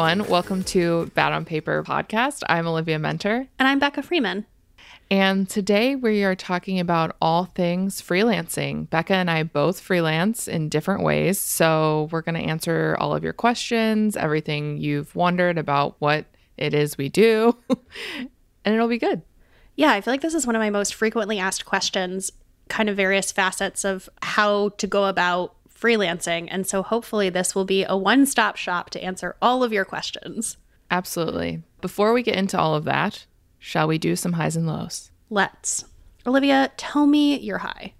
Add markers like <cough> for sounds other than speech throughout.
Everyone. Welcome to Bad on Paper podcast. I'm Olivia Muenter. And I'm Becca Freeman. And today we are talking about all things freelancing. Becca and I both freelance in different ways. So we're going to answer all of your questions, everything you've wondered about what it is we do, <laughs> and it'll be good. Yeah, I feel like this is one of my most frequently asked questions, kind of various facets of how to go about freelancing. And so hopefully this will be a one stop shop to answer all of your questions. Absolutely. Before we get into all of that, shall we do some highs and lows? Let's. Olivia, tell me your high.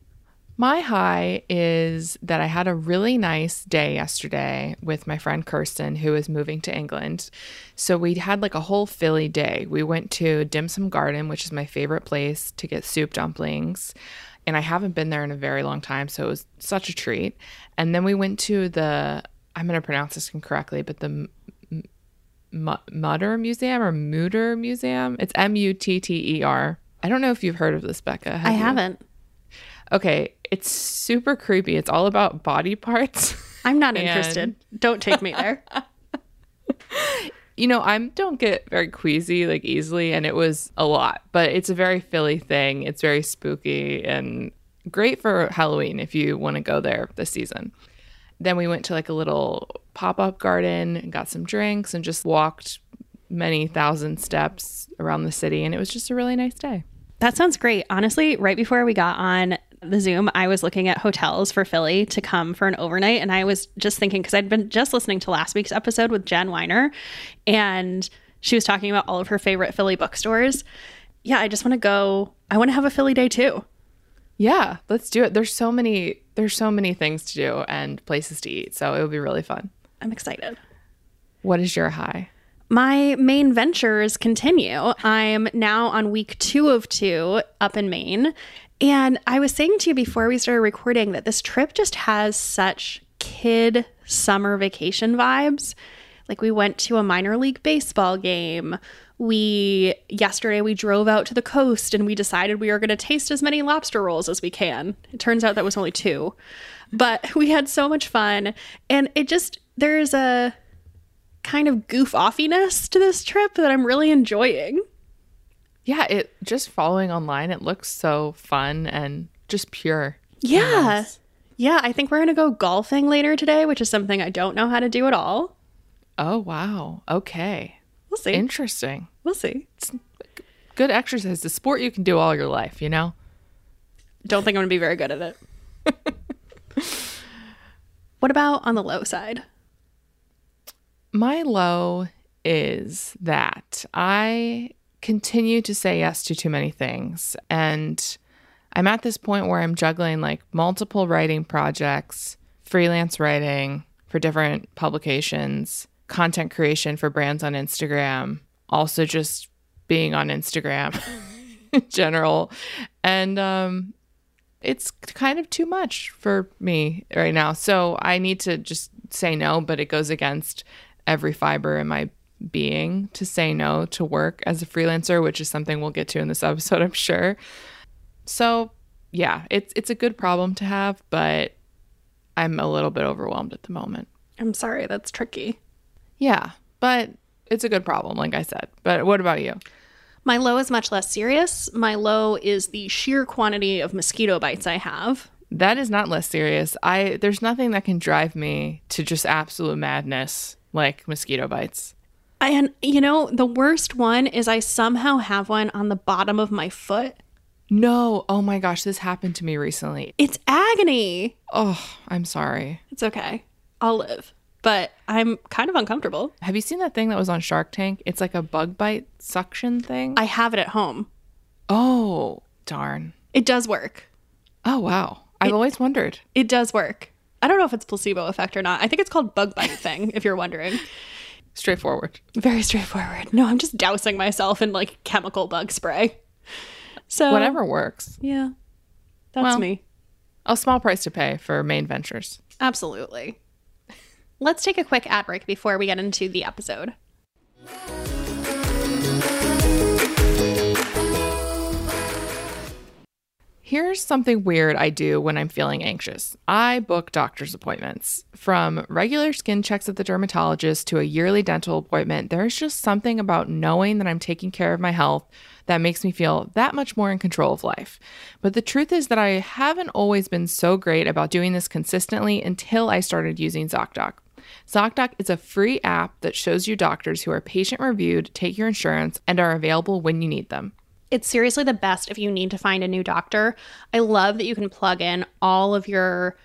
My high is that I had a really nice day yesterday with my friend Kirsten, who is moving to England. So we had like a whole Philly day. We went to Dim Sum Garden, which is my favorite place to get soup dumplings and I haven't been there in a very long time, so it was such a treat. And then we went to the I'm going to pronounce this incorrectly, but the M- M- Mutter Museum or Mutter Museum. It's M U T T E R. I don't know if you've heard of this, Becca. Have I you? haven't. Okay, it's super creepy. It's all about body parts. I'm not <laughs> and... interested. Don't take me there. <laughs> you know, I don't get very queasy like easily, and it was a lot, but it's a very Philly thing. It's very spooky and great for Halloween if you want to go there this season. Then we went to like a little pop up garden and got some drinks and just walked many thousand steps around the city, and it was just a really nice day. That sounds great. Honestly, right before we got on the Zoom, I was looking at hotels for Philly to come for an overnight. And I was just thinking, because I'd been just listening to last week's episode with Jen Weiner, and she was talking about all of her favorite Philly bookstores. Yeah, I just want to go. I want to have a Philly day too. Yeah, let's do it. There's so many there's so many things to do and places to eat. So it would be really fun. I'm excited. What is your high? My Maine ventures continue. I'm now on week two of two up in Maine. And I was saying to you before we started recording that this trip just has such kid summer vacation vibes. Like we went to a minor league baseball game. We yesterday we drove out to the coast and we decided we were going to taste as many lobster rolls as we can. It turns out that was only two. But <laughs> we had so much fun and it just there's a kind of goof offiness to this trip that I'm really enjoying yeah, it just following online, it looks so fun and just pure. Yeah. Nice. Yeah, I think we're going to go golfing later today, which is something I don't know how to do at all. Oh, wow. Okay. We'll see. Interesting. We'll see. It's good exercise. The sport you can do all your life, you know? Don't think I'm going to be very good at it. <laughs> what about on the low side? My low is that I continue to say yes to too many things. And I'm at this point where I'm juggling like multiple writing projects, freelance writing for different publications, content creation for brands on Instagram, also just being on Instagram <laughs> in general. And um, it's kind of too much for me right now. So I need to just say no, but it goes against every fiber in my being to say no to work as a freelancer, which is something we'll get to in this <laughs> episode, I'm sure. So, yeah, it's it's a good problem to have, but I'm a little bit overwhelmed at the moment. I'm sorry, that's tricky. Yeah, but it's a good problem, like I said. But what about you? My low is much less serious. My low is the sheer quantity of mosquito bites I have. That is not less serious. I there's nothing that can drive me to just absolute madness like mosquito bites. And you know, the worst one is I somehow have one on the bottom of my foot. No. Oh my gosh, this happened to me recently. It's agony. Oh, I'm sorry. It's okay. I'll live. But I'm kind of uncomfortable. Have you seen that thing that was on Shark Tank? It's like a bug bite suction thing. I have it at home. Oh, darn. It does work. Oh, wow. I've it, always wondered. It does work. I don't know if it's placebo effect or not. I think it's called bug bite thing, if you're wondering. Straightforward. Very straightforward. No, I'm just dousing myself in like chemical bug spray. So whatever works. Yeah. That's well, me. A small price to pay for Maine ventures. Absolutely. Let's take a quick ad break before we get into the episode. Here's something weird I do when I'm feeling anxious. I book doctor's appointments. From regular skin checks at the dermatologist to a yearly dental appointment, there's just something about knowing that I'm taking care of my health that makes me feel that much more in control of life. But the truth is that I haven't always been so great about doing this consistently until I started using ZocDoc. ZocDoc is a free app that shows you doctors who are patient reviewed, take your insurance, and are available when you need them. It's seriously the best if you need to find a new doctor. I love that you can plug in all of your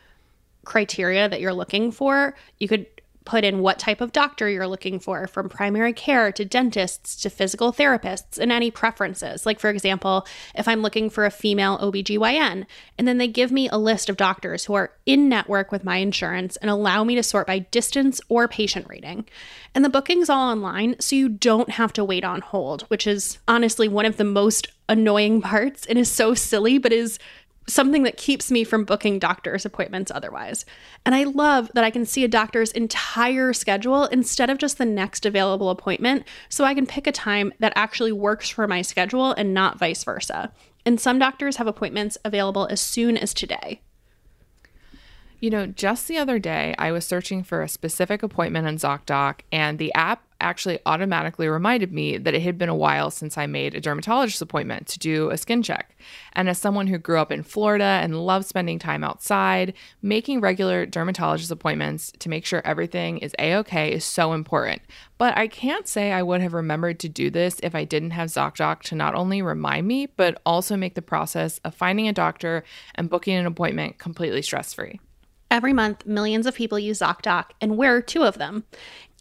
criteria that you're looking for. You could put in what type of doctor you're looking for, from primary care to dentists to physical therapists, and any preferences. Like, for example, if I'm looking for a female OBGYN, and then they give me a list of doctors who are in network with my insurance and allow me to sort by distance or patient rating. And the booking's all online, so you don't have to wait on hold, which is honestly one of the most annoying <laughs> parts and is so silly, but is something that keeps me from booking doctor's appointments otherwise. And I love that I can see a doctor's entire schedule instead of just the next available appointment, so I can pick a time that actually works for my schedule and not vice versa. And some doctors have appointments available as soon as today. You know, just the other day, I was searching for a specific appointment on ZocDoc, and the app actually automatically reminded me that it had been a while since I made a dermatologist appointment to do a skin check. And as someone who grew up in Florida and loves spending time outside, making regular dermatologist appointments to make sure everything is a okay is so important. But I can't say I would have remembered to do this if I didn't have ZocDoc to not only remind me, but also make the process of finding a doctor and booking an appointment completely stress free. Every month, millions of people use ZocDoc, and we're two of them.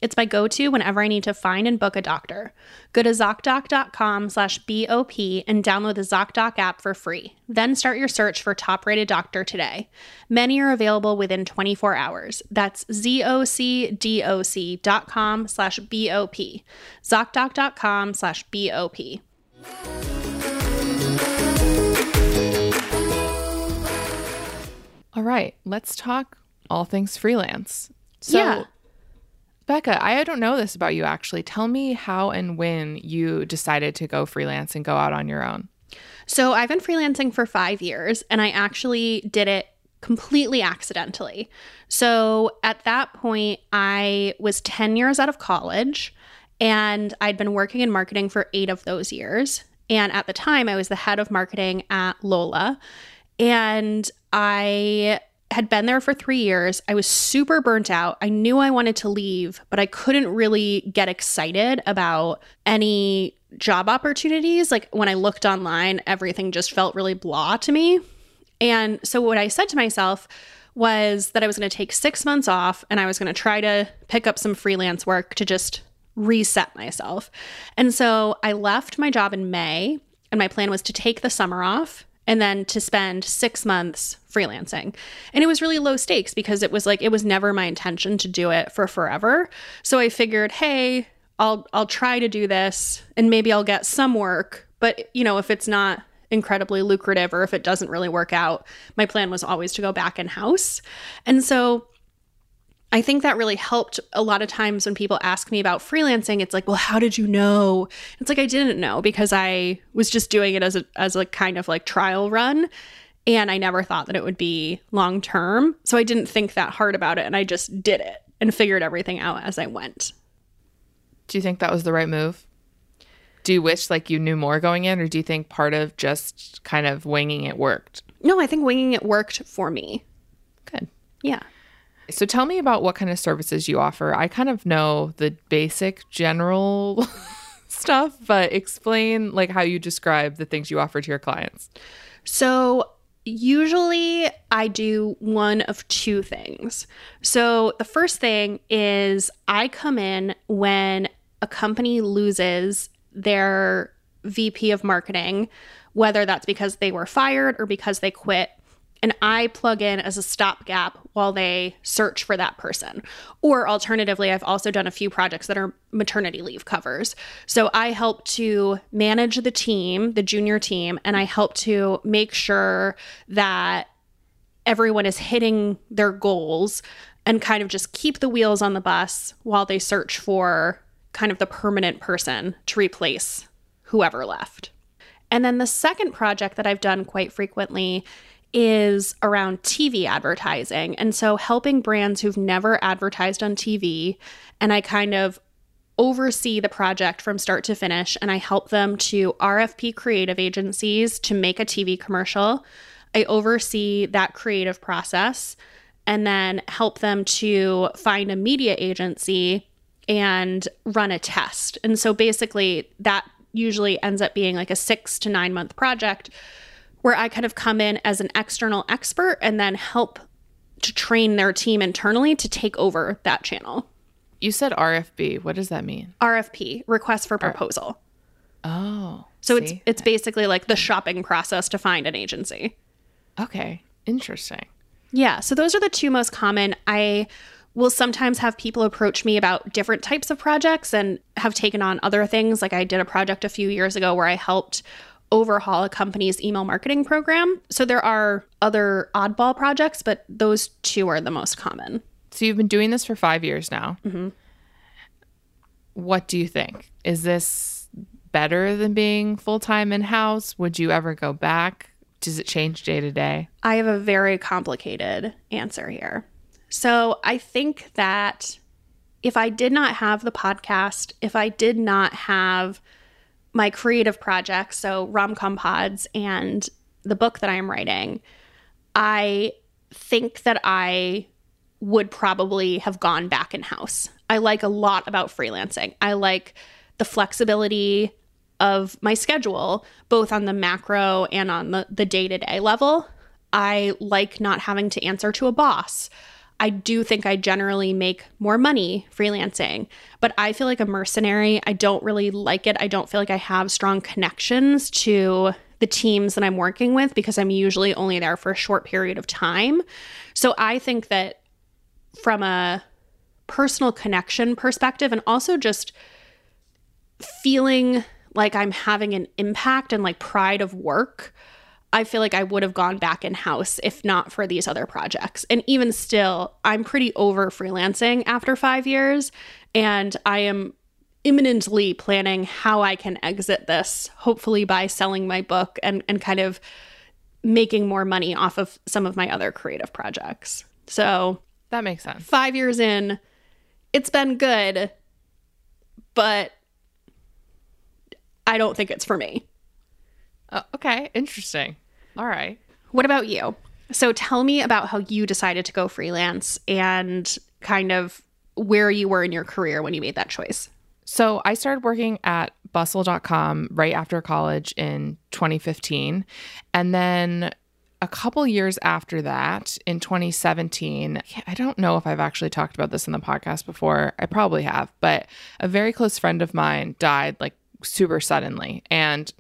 It's my go-to whenever I need to find and book a doctor. Go to ZocDoc.com slash BOP and download the ZocDoc app for free. Then start your search for top-rated doctor today. Many are available within 24 hours. That's ZocDoc.com slash BOP. ZocDoc.com slash BOP. All right, let's talk all things freelance. So, Yeah. Becca, I don't know this about you actually. Tell me how and when you decided to go freelance and go out on your own. So I've been freelancing for five years and I actually did it completely accidentally. So at that point, I was 10 years out of college and I'd been working in marketing for eight of those years. And at the time, I was the head of marketing at Lola. And I had been there for three years. I was super burnt out. I knew I wanted to leave, but I couldn't really get excited about any job opportunities. Like when I looked online, everything just felt really blah to me. And so what I said to myself was that I was going to take six months off and I was going to try to pick up some freelance work to just reset myself. And so I left my job in May, and my plan was to take the summer off and then to spend six months freelancing. And it was really low stakes because it was like it was never my intention to do it for forever. So I figured, hey, I'll I'll try to do this and maybe I'll get some work. But you know, if it's not incredibly lucrative or if it doesn't really work out, my plan was always to go back in house. And so I think that really helped a lot of times when people ask me about freelancing it's like well how did you know it's like I didn't know because I was just doing it as a as a kind of like trial run and I never thought that it would be long term so I didn't think that hard about it and I just did it and figured everything out as I went Do you think that was the right move? Do you wish like you knew more going in, or do you think part of just kind of winging it worked? no I think winging it worked for me Good. yeah So tell me about what kind of services you offer. I kind of know the basic general <laughs> stuff, but explain like how you describe the things you offer to your clients. So usually I do one of two things. So the first thing is I come in when a company loses their VP of marketing, whether that's because they were fired or because they quit. And I plug in as a stopgap while they search for that person. Or alternatively, I've also done a few projects that are maternity leave covers. So I help to manage the team, the junior team, and I help to make sure that everyone is hitting their goals and kind of just keep the wheels on the bus while they search for kind of the permanent person to replace whoever left. And then the second project that I've done quite frequently is around TV advertising. And so helping brands who've never advertised on TV. And I kind of oversee the project from start to finish and I help them to RFP creative agencies to make a TV commercial. I oversee that creative process and then help them to find a media agency and run a test. And so basically, that usually ends up being like a six to nine month project where I kind of come in as an external expert and then help to train their team internally to take over that channel. You said RFB. What does that mean? RFP, request for proposal. Oh. So see? it's it's basically like the shopping process to find an agency. okay. Interesting. Yeah, so those are the two most common. I will sometimes have people approach me about different types of projects and have taken on other things. Like I did a project a few years ago where I helped overhaul a company's email marketing program. So there are other oddball projects, but those two are the most common. So you've been doing this for five years now. Mm-hmm. What do you think? Is this better than being full time in house? Would you ever go back? Does it change day to day? I have a very complicated answer here. So I think that if I did not have the podcast, if I did not have my creative projects, so Romcom Pods and the book that I am writing, I think that I would probably have gone back in house. I like a lot about freelancing. I like the flexibility of my schedule, both on the macro and on the, the day-to-day level. I like not having to answer to a boss. I do think I generally make more money freelancing, but I feel like a mercenary. I don't really like it. I don't feel like I have strong connections to the teams that I'm working with because I'm usually only there for a short period of time. So I think that from a personal connection perspective and also just feeling like I'm having an impact and like pride of work, I feel like I would have gone back in house if not for these other projects. And even still, I'm pretty over freelancing after five years. And I am imminently planning how I can exit this, hopefully by selling my book and, and kind of making more money off of some of my other creative projects. So That makes sense. five years in, it's been good, but I don't think it's for me. Uh, okay. Interesting. All right. What about you? So tell me about how you decided to go freelance and kind of where you were in your career when you made that choice. So I started working at bustle.com right after college in 2015. And then a couple years after that, in 2017, I don't know if I've actually talked about this in the podcast before. I probably have, but a very close friend of mine died like super suddenly. And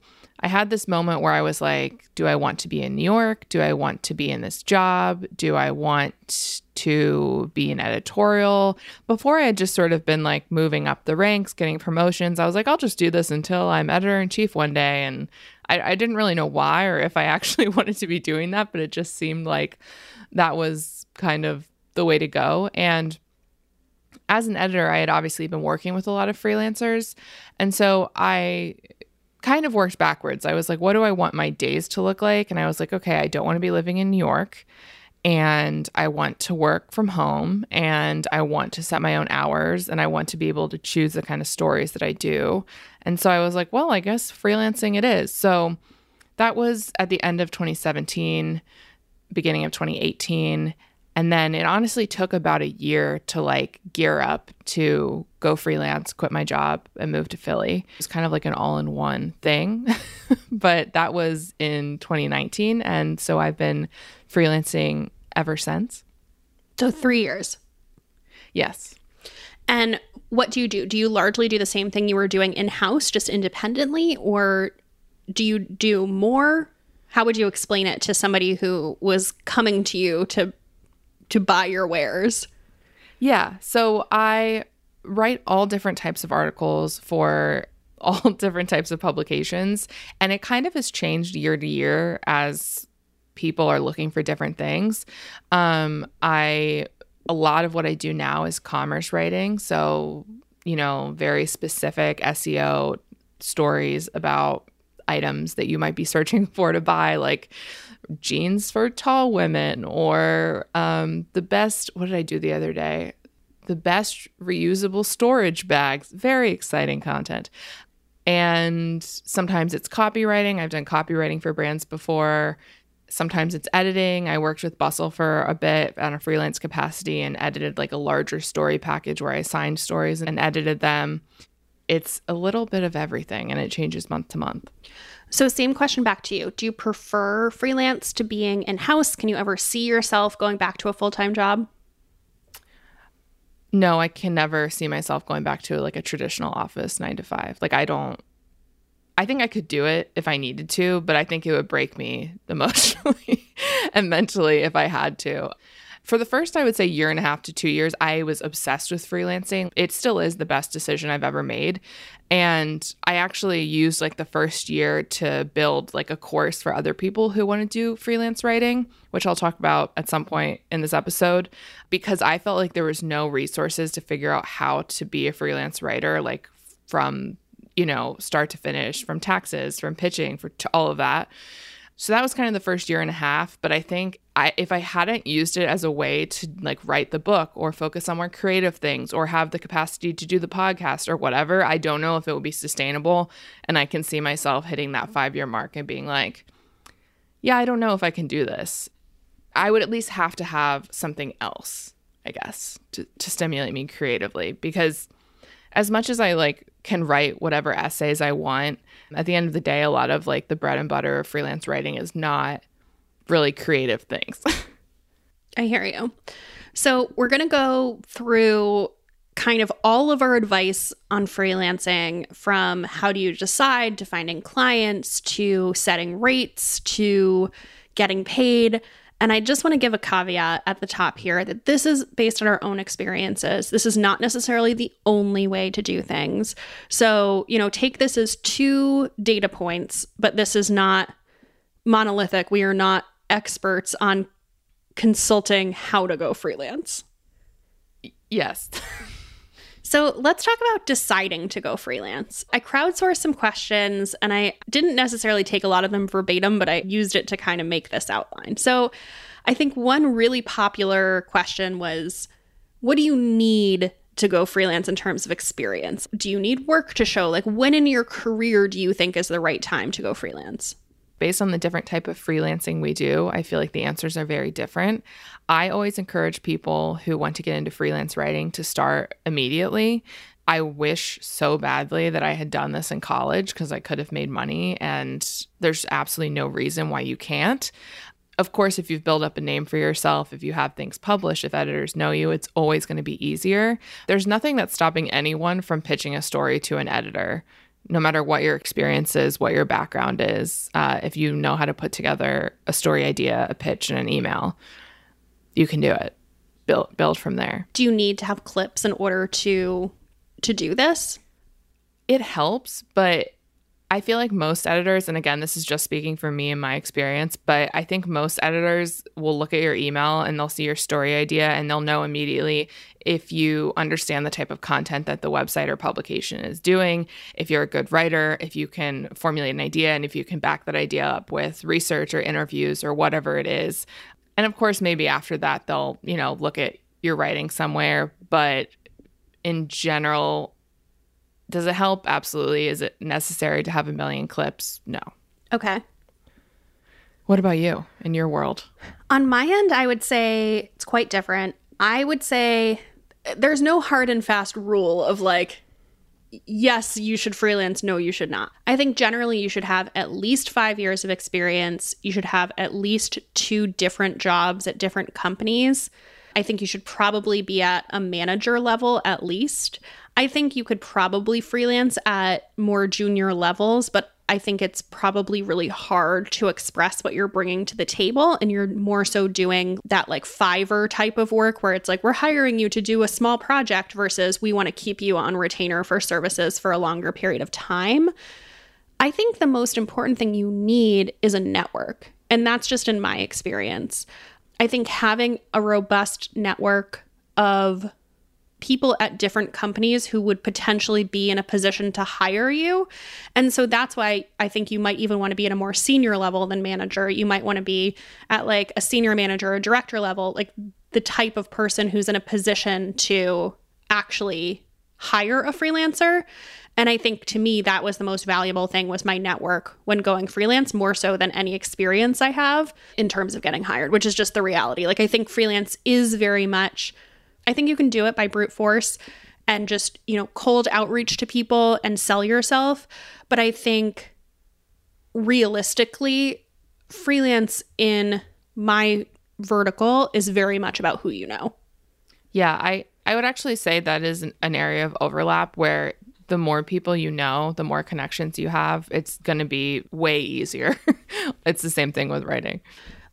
I had this moment where I was like, do I want to be in New York? Do I want to be in this job? Do I want to be an editorial? Before I had just sort of been like moving up the ranks, getting promotions, I was like, I'll just do this until I'm editor in chief one day. And I, I didn't really know why or if I <laughs> actually wanted to be doing that, but it just seemed like that was kind of the way to go. And as an editor, I had obviously been working with a lot of freelancers. And so I kind of worked backwards. I was like, what do I want my days to look like? And I was like, okay, I don't want to be living in New York. And I want to work from home and I want to set my own hours and I want to be able to choose the kind of stories that I do. And so I was like, well, I guess freelancing it is. So that was at the end of 2017, beginning of 2018. And then it honestly took about a year to like gear up to go freelance, quit my job, and move to Philly. It was kind of like an all in one thing. <laughs> but that was in 2019. And so I've been freelancing ever since. So three years. Yes. And what do you do? Do you largely do the same thing you were doing in house, just independently, or do you do more? How would you explain it to somebody who was coming to you to to buy your wares? Yeah. So I write all different types of articles for <laughs> all different types of publications. And it kind of has changed year to year as people are looking for different things. Um, I, a lot of what I do now is commerce writing. So, you know, very specific SEO stories about items that you might be searching <laughs> for to buy, like jeans for tall women or um, the best. What did I do the other day? The best reusable storage bags. Very exciting content. And sometimes it's copywriting. I've done copywriting for brands before. Sometimes it's editing. I worked with Bustle for a bit on a freelance capacity and edited like a larger story package where I signed stories and edited them. It's a little bit of everything and it changes month to month. So, same question back to you. Do you prefer freelance to being in house? Can you ever see yourself going back to a full time job? No, I can never see myself going back to like a traditional office nine to five. Like, I don't, I think I could do it if I needed to, but I think it would break me <laughs> emotionally and mentally if I had to. For the first, I would say, year and a half to two years, I was obsessed with freelancing. It still is the best decision I've ever made. And I actually used like the first year to build like a course for other people who want to do freelance writing, which I'll talk about at some point in this episode, because I felt like there was no resources to figure out how to be a freelance writer, like from, you know, start to finish, from taxes, from pitching, for all of that. So that was kind of the first year and a half. But I think I, if I hadn't used it as a way to like write the book or focus on more creative things or have the capacity to do the podcast or whatever, I don't know if it would be sustainable. And I can see myself hitting that five year mark and being like, yeah, I don't know if I can do this. I would at least have to have something else, I guess, to, to stimulate me creatively because as much as I like can write whatever essays I want, at the end of the day, a lot of like the bread and butter of freelance writing is not really creative things. <laughs> I hear you. So, we're going to go through kind of all of our advice on freelancing from how do you decide to finding clients to setting rates to getting paid. And I just want to give a caveat at the top here that this is based on our own experiences. This is not necessarily the only way to do things. So, you know, take this as two data points, but this is not monolithic. We are not experts on consulting how to go freelance. Yes. <laughs> So let's talk about deciding to go freelance. I crowdsourced some questions and I didn't necessarily take a lot of them verbatim, but I used it to kind of make this outline. So I think one really popular question was what do you need to go freelance in terms of experience? Do you need work to show? Like, when in your career do you think is the right time to go freelance? Based on the different type of freelancing we do, I feel like the answers are very different. I always encourage people who want to get into freelance writing to start immediately. I wish so badly that I had done this in college because I could have made money, and there's absolutely no reason why you can't. Of course, if you've built up a name for yourself, if you have things published, if editors know you, it's always going to be easier. There's nothing that's stopping anyone from pitching a story to an editor no matter what your experience is, what your background is, uh, if you know how to put together a story idea, a pitch, and an email, you can do it. Build build from there. Do you need to have clips in order to to do this? It helps, but I feel like most editors, and again, this is just speaking for me and my experience, but I think most editors will look at your email and they'll see your story idea and they'll know immediately if you understand the type of content that the website or publication is doing, if you're a good writer, if you can formulate an idea, and if you can back that idea up with research or interviews or whatever it is. And of course, maybe after that, they'll, you know, look at your writing somewhere. But in general, does it help? Absolutely. Is it necessary to have a million clips? No. Okay. What about you in your world? On my end, I would say it's quite different. I would say there's no hard and fast rule of like, yes, you should freelance, no, you should not. I think generally you should have at least five years of experience. You should have at least two different jobs at different companies. I think you should probably be at a manager level at least. I think you could probably freelance at more junior levels, but I think it's probably really hard to express what you're bringing to the table. And you're more so doing that like Fiverr type of work where it's like, we're hiring you to do a small project versus we want to keep you on retainer for services for a longer period of time. I think the most important thing you need is a network. And that's just in my experience. I think having a robust network of people at different companies who would potentially be in a position to hire you. And so that's why I think you might even want to be at a more senior level than manager. You might want to be at like a senior manager or director level, like the type of person who's in a position to actually hire a freelancer. And I think to me that was the most valuable thing was my network when going freelance more so than any experience I have in terms of getting hired, which is just the reality. Like I think freelance is very much I think you can do it by brute force and just, you know, cold outreach to people and sell yourself. But I think realistically, freelance in my vertical is very much about who you know. Yeah, I I would actually say that is an, an area of overlap where the more people you know, the more connections you have, it's going to be way easier. <laughs> it's the same thing with writing.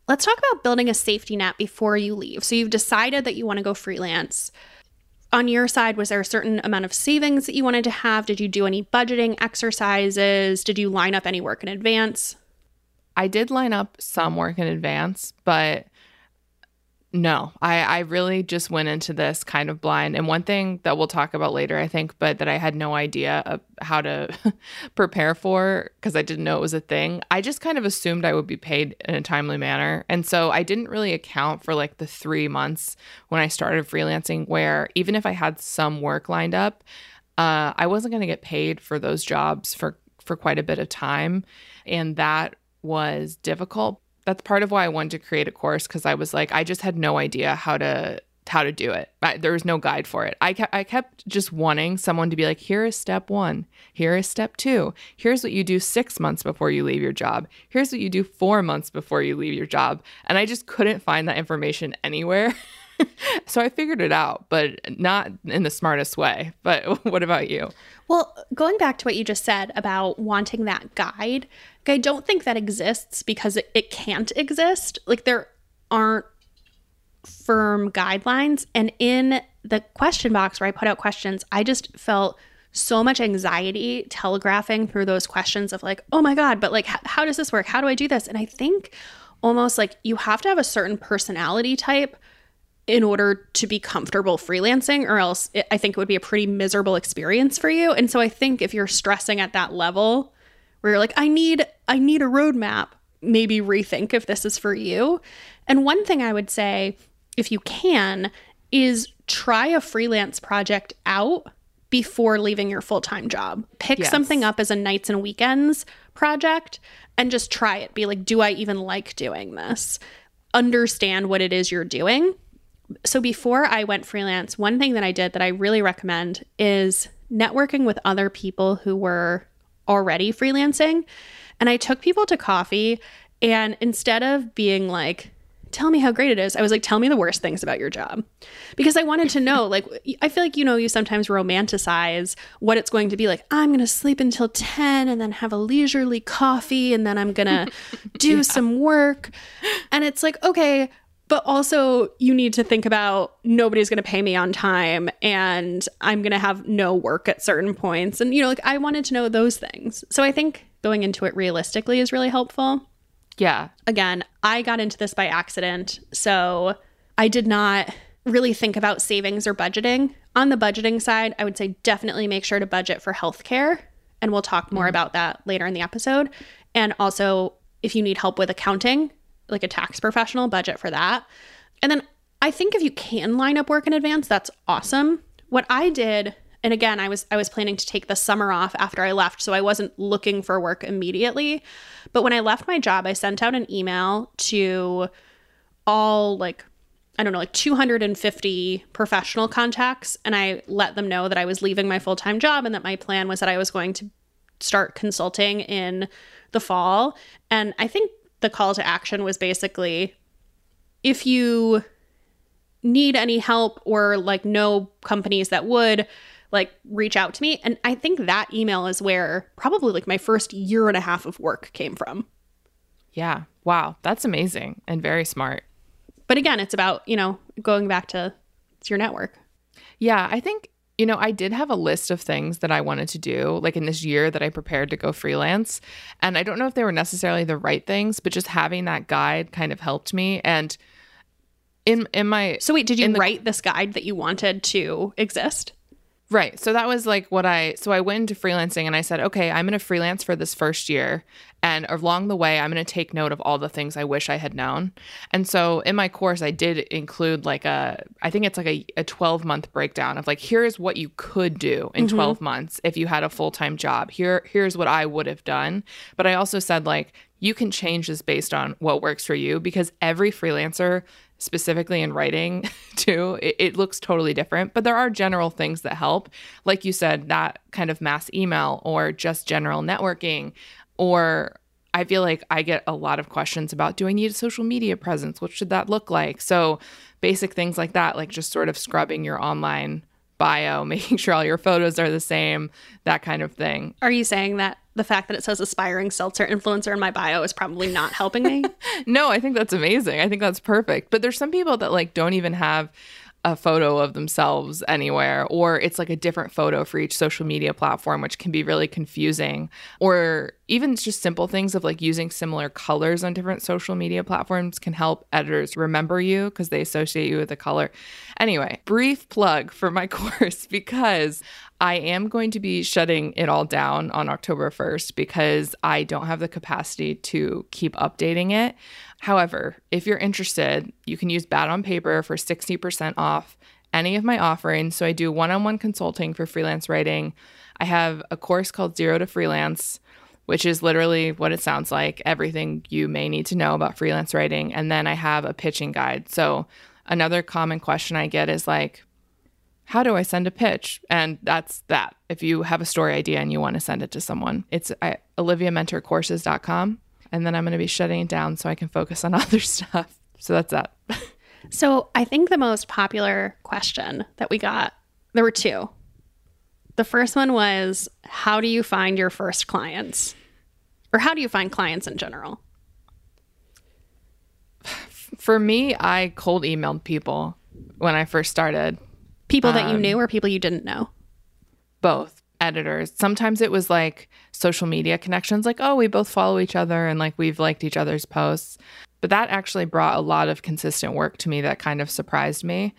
Let's talk about building a safety net before you leave. So you've decided that you want to go freelance. On your side, was there a certain amount of savings that you wanted to have? Did you do any budgeting exercises? Did you line up any work in advance? I did line up some work in advance, but no, I, I really just went into this kind of blind. And one thing that we'll talk about later, I think, but that I had no idea of how to <laughs> prepare for because I didn't know it was a thing, I just kind of assumed I would be paid in a timely manner. And so I didn't really account for like the three months when I started freelancing, where even if I had some work lined up, uh, I wasn't going to get paid for those jobs for, for quite a bit of time. And that was difficult that's part of why I wanted to create a course because I was like, I just had no idea how to how to do it. I, there was no guide for it. I kept I kept just wanting someone to be like, here is step one, here is step two, here's what you do six months before you leave your job, here's what you do four months before you leave your job, and I just couldn't find that information anywhere. <laughs> <laughs> so I figured it out, but not in the smartest way. But <laughs> what about you? Well, going back to what you just said about wanting that guide, I don't think that exists because it, it can't exist. Like there aren't firm guidelines. And in the question box where I put out questions, I just felt so much anxiety telegraphing through those questions of like, oh my God, but like, h- how does this work? How do I do this? And I think almost like you have to have a certain personality type in order to be comfortable freelancing, or else it, I think it would be a pretty miserable experience for you. And so I think if you're stressing at that level, where you're like, I need, I need a roadmap, maybe rethink if this is for you. And one thing I would say, if you can, is try a freelance project out before leaving your full time job. Pick yes. something up as a nights and weekends project and just try it. Be like, do I even like doing this? Understand what it is you're doing so before I went freelance, one thing that I did that I really recommend is networking with other people who were already freelancing. And I took people to coffee and instead of being like, tell me how great it is. I was like, tell me the worst things about your job. Because I wanted to know, <laughs> like, I feel like, you know, you sometimes romanticize what it's going to be like. I'm going to sleep until 10 and then have a leisurely coffee and then I'm going <laughs> to do yeah. some work. And it's like, okay, but also, you need to think about nobody's going to pay me on time and I'm going to have no work at certain points. And, you know, like I wanted to know those things. So I think going into it realistically is really helpful. Yeah. Again, I got into this by accident. So I did not really think about savings or budgeting. On the budgeting side, I would say definitely make sure to budget for healthcare. And we'll talk more mm-hmm. about that later in the episode. And also, if you need help with accounting, like a tax professional budget for that. And then I think if you can line up work in advance, that's awesome. What I did and again, I was I was planning to take the summer off after I left, so I wasn't looking for work immediately. But when I left my job, I sent out an email to all like I don't know, like 250 professional contacts and I let them know that I was leaving my full-time job and that my plan was that I was going to start consulting in the fall. And I think the call to action was basically if you need any help or like know companies that would like reach out to me. And i think that email is where probably like my first year and a half of work came from. Yeah. Wow. That's amazing and very smart. But again it's about you know going back to it's your network. Yeah. I think you know, I did have a list of things that I wanted to do, like in this year that I prepared to go freelance. And I don't know if they were necessarily the right things, but just having that guide kind of helped me. And In in my So wait, did you the- write this guide that you wanted to exist? Right. So that was like what I so I went into freelancing and I said, okay, I'm going to freelance for this first year and along the way I'm going to take note of all the things I wish I had known. And so in my course I did include like a I think it's like a, a 12 month breakdown of like here's what you could do in mm-hmm. 12 months if you had a full-time job. Here here's what I would have done. But I also said like you can change this based on what works for you because every freelancer specifically in writing <laughs> too it, it, looks totally different but there are general things that help. Like you said that kind of mass email or just general networking or i feel like i get a lot of questions about do i need a social media presence? What should that look like? So basic things like that like just sort of scrubbing your online bio <laughs> making sure all your photos are the same that kind of thing. Are you saying that the fact that it says aspiring seltzer influencer in my bio is probably not helping me? <laughs> No, I think that's amazing. I think that's perfect. But there's some people that like don't even have a photo of themselves anywhere or it's like a different photo for each social media platform which can be really confusing or even just simple things of like using similar colors on different social media platforms can help editors remember you because they associate you with a color anyway brief plug for my <laughs> course because I am going to be shutting it all down on October 1st because I don't have the capacity to keep updating it. However, if you're interested, you can use Bad on Paper for 60% off any of my offerings. So I do one on one consulting for freelance writing. I have a course called Zero to Freelance, which is literally what it sounds like everything you may need to know about freelance writing. And then I have a pitching guide. So another common question I get is like, how do I send a pitch? And that's that. If you have a story idea and you want to send it to someone, it's at oliviamuentercourses.com. And then I'm going to be shutting it down so I can focus on <laughs> other stuff. So that's that. so I think the most popular question that we got, there were two. The first one was How do you find your first clients? Or how do you find clients in general? For me, I cold emailed people when I first started. People that you um, knew or people you didn't know? both editors. Sometimes it was like social media connections, like, oh, we both follow each other and like we've liked each other's posts. But that actually brought a lot of consistent work to me that kind of surprised me.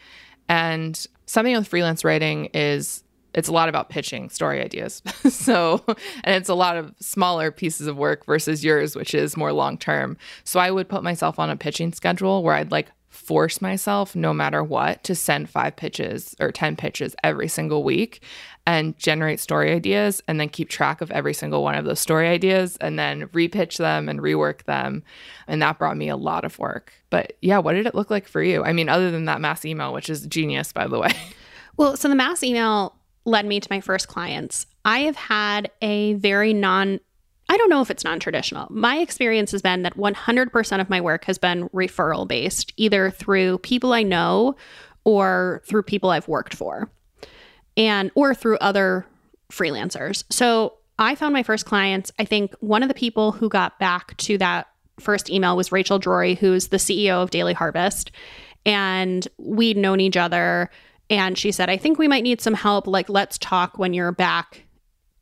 And something with freelance writing is it's a lot about pitching story ideas. <laughs> so, and it's a lot of smaller pieces of work versus yours, which is more long term. So, I would put myself on a pitching schedule where I'd like force myself, no matter what, to send five pitches or 10 pitches every single week and generate story ideas and then keep track of every single one of those story ideas and then repitch them and rework them. And that brought me a lot of work. But yeah, what did it look like for you? I mean, other than that mass email, which is genius, by the way. <laughs> Well, so the mass email led me to my first clients. I have had a very non I don't know if it's non traditional. My experience has been that 100% of my work has been referral based, either through people I know or through people I've worked for and or through other freelancers. So I found my first clients. I think one of the people who got back to that first email was Rachel Drori, who's the CEO of Daily Harvest. And we'd known each other. And she said, I think we might need some help. Like, let's talk when you're back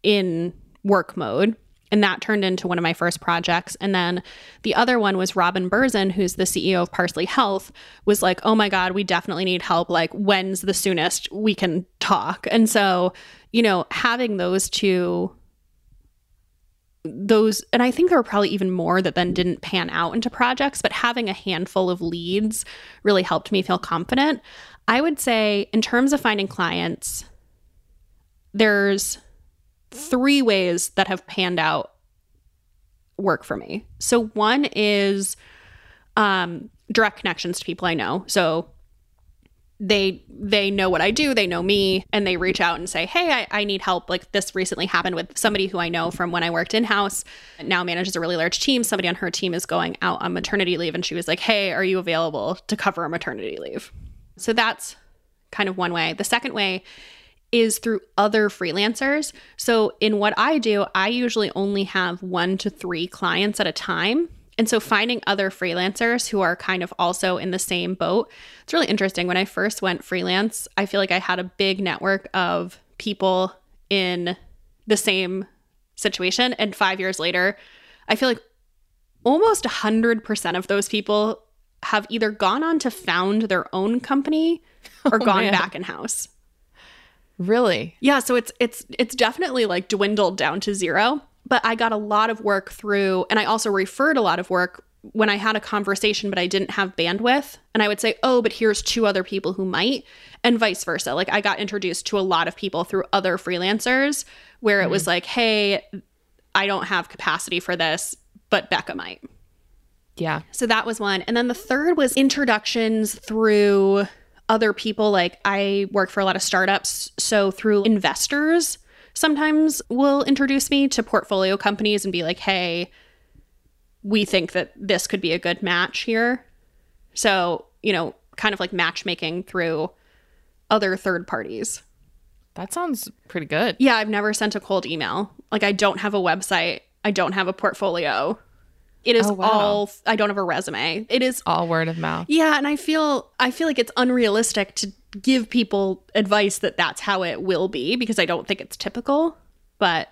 in work mode. And that turned into one of my first projects. And then the other one was Robin Berzin, who's the CEO of Parsley Health, was like, oh my God, we definitely need help. Like, when's the soonest we can talk? And so, you know, having those two, those, and I think there were probably even more that then didn't pan out into projects, but having a handful of leads really helped me feel confident. I would say, in terms of finding clients, there's three ways that have panned out work for me. So one is um, direct connections to people I know. So they they know what I do, they know me, and they reach out and say, "Hey, I, I need help." Like this recently happened with somebody who I know from when I worked in house. Now manages a really large team. Somebody on her team is going out on maternity leave, and she was like, "Hey, are you available to cover a maternity leave?" So that's kind of one way. The second way is through other freelancers. So, in what I do, I usually only have one to three clients at a time. And so, finding other freelancers who are kind of also in the same boat, it's really interesting. When I first went freelance, I feel like I had a big network of people in the same situation. And five years later, I feel like almost 100% of those people have either gone on to found their own company or <laughs> oh, gone Oh, man. back in house. Really? Yeah, so it's it's it's definitely like dwindled down to zero. But I got a lot of work through, and I also referred a lot of work when I had a conversation, but I didn't have bandwidth. And I would say, oh, but here's two other people who might, and vice versa. Like I got introduced to a lot of people through other freelancers where it was mm-hmm. like, hey, I don't have capacity for this, but Becca might. Yeah. So that was one. And then the third was introductions through other people. Like I work for a lot of startups. So through investors, sometimes will introduce me to portfolio companies and be like, hey, we think that this could be a good match here. So, you know, kind of like matchmaking through other third parties. That sounds pretty good. Yeah, I've never sent a cold email. Like I don't have a website. I don't have a portfolio. It is Oh, wow. all I don't have a resume. It is All word of mouth. Yeah, and I feel I feel like it's unrealistic to give people advice that that's how it will be because I don't think it's typical. But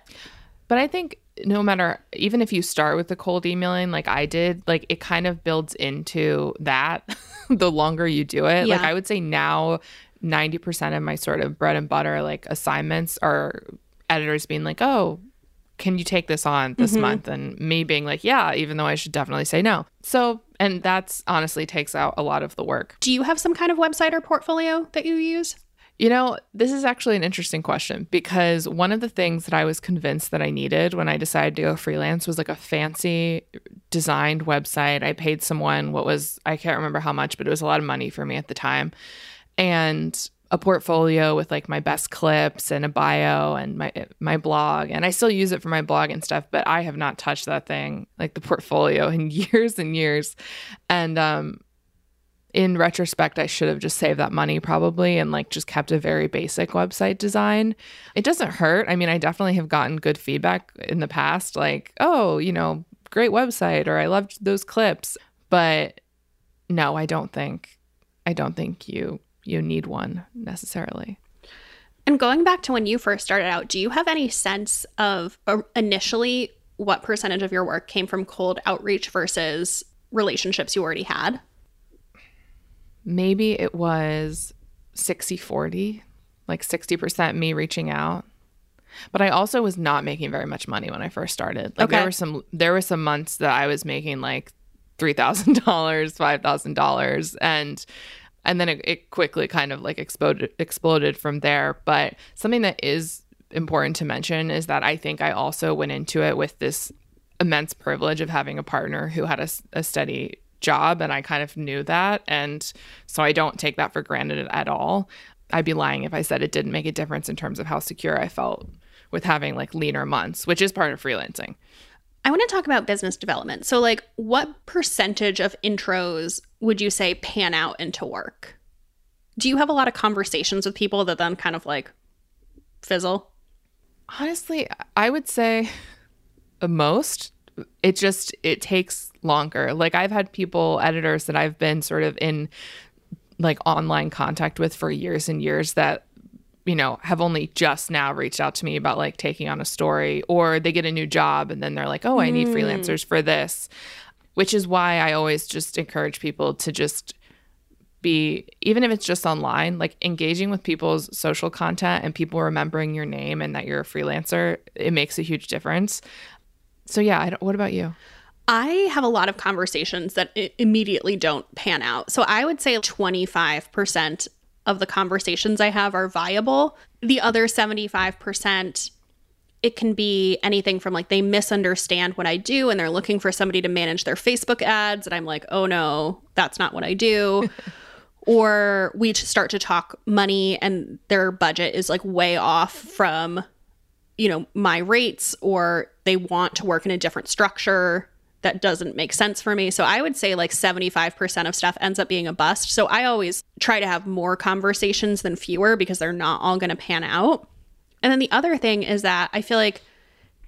But I think no matter, even if you start with the cold emailing like I did, like it kind of builds into that <laughs> the longer you do it. Like I would say now, 90% of my sort of bread and butter like assignments are editors being like, oh, can you take this on this mm-hmm. month? And me being like, yeah, even though I should definitely say no. So, and that's honestly takes out a lot of the work. do you have some kind of website or portfolio that you use? You know, this is actually an interesting question because one of the things that I was convinced that I needed when I decided to go freelance was like a fancy designed website. I paid someone what was, I can't remember how much, but it was a lot of money for me at the time. And a portfolio with like my best clips and a bio and my my blog and I still use it for my blog and stuff but I have not touched that thing like the portfolio in <laughs> years and years and um in retrospect, I should have just saved that money probably and like just kept a very basic website design. It doesn't hurt. I mean, I definitely have gotten good feedback in the past, like, oh, you know, great website or I loved those clips. But no, I don't think I don't think you you need one necessarily. And going back to when you first started out, do you have any sense of uh, initially what percentage of your work came from cold outreach versus relationships you already had? Maybe it was 60 40, like 60% me reaching out. But I also was not making very much money when I first started. Like there were some there were some months that I was making like three thousand dollars, five thousand dollars, and and then it, it quickly kind of like exploded exploded from there. But something that is important to mention is that I think I also went into it with this immense privilege of having a partner who had a steady job and I kind of knew that and so I don't take that for granted at all. I'd be lying if I said it didn't make a difference in terms of how secure I felt with having like leaner months, which is part of freelancing. I want to talk about business development. So, like, what percentage of intros would you say pan out into work? Do you have a lot of conversations with people that then kind of like fizzle? Honestly, I would say most it just it takes longer. Like I've had people editors that I've been sort of in like online contact with for years and years that you know have only just now reached out to me about like taking on a story or they get a new job and then they're like, "Oh, I need mm. freelancers for this." Which is why I always just encourage people to just be even if it's just online like engaging with people's social content and people remembering your name and that you're a freelancer it makes a huge difference so yeah I don't, what about you I have a lot of conversations that i- immediately don't pan out. So I would say 25% of the conversations I have are viable. The other 75%, it can be anything from like they misunderstand what I do and they're looking for somebody to manage their Facebook ads. And I'm like, oh no, that's not what I do. <laughs> or we start to talk money and their budget is like way off from you know my rates or they want to work in a different structure that doesn't make sense for me so i would say like 75% of stuff ends up being a bust so i always try to have more conversations than fewer because they're not all going to pan out and then the other thing is that i feel like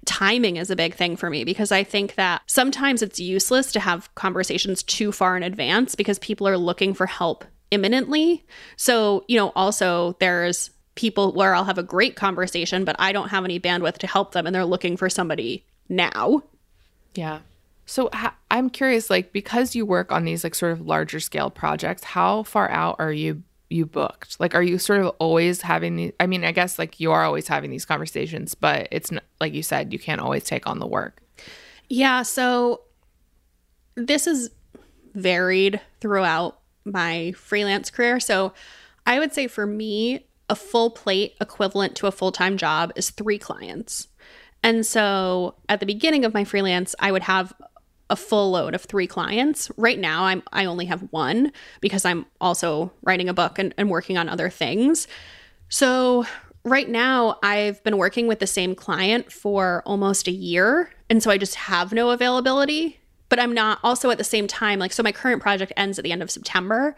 timing is a big thing for me because I think that sometimes it's useless to have conversations too far in advance because people are looking for help imminently. So, you know, also there's people where I'll have a great conversation, but I don't have any bandwidth to help them and they're looking for somebody now. yeah So I'm curious, like because you work on these like sort of larger scale projects, how far out are you you booked? Like, are you sort of always having these? I mean, I guess like you are always having these conversations, but it's like you said, you can't always take on the work. Yeah. So this is varied throughout my freelance career. So I would say for me, a full plate equivalent to a full time job is three clients. And so at the beginning of my freelance, I would have a full load of three clients. Right now, I'm I only have one because I'm also writing a book and, and working on other things. So right now, I've been working with the same client for almost a year. And so I just have no availability. But I'm not also at the same time, like, so my current project ends at the end of September.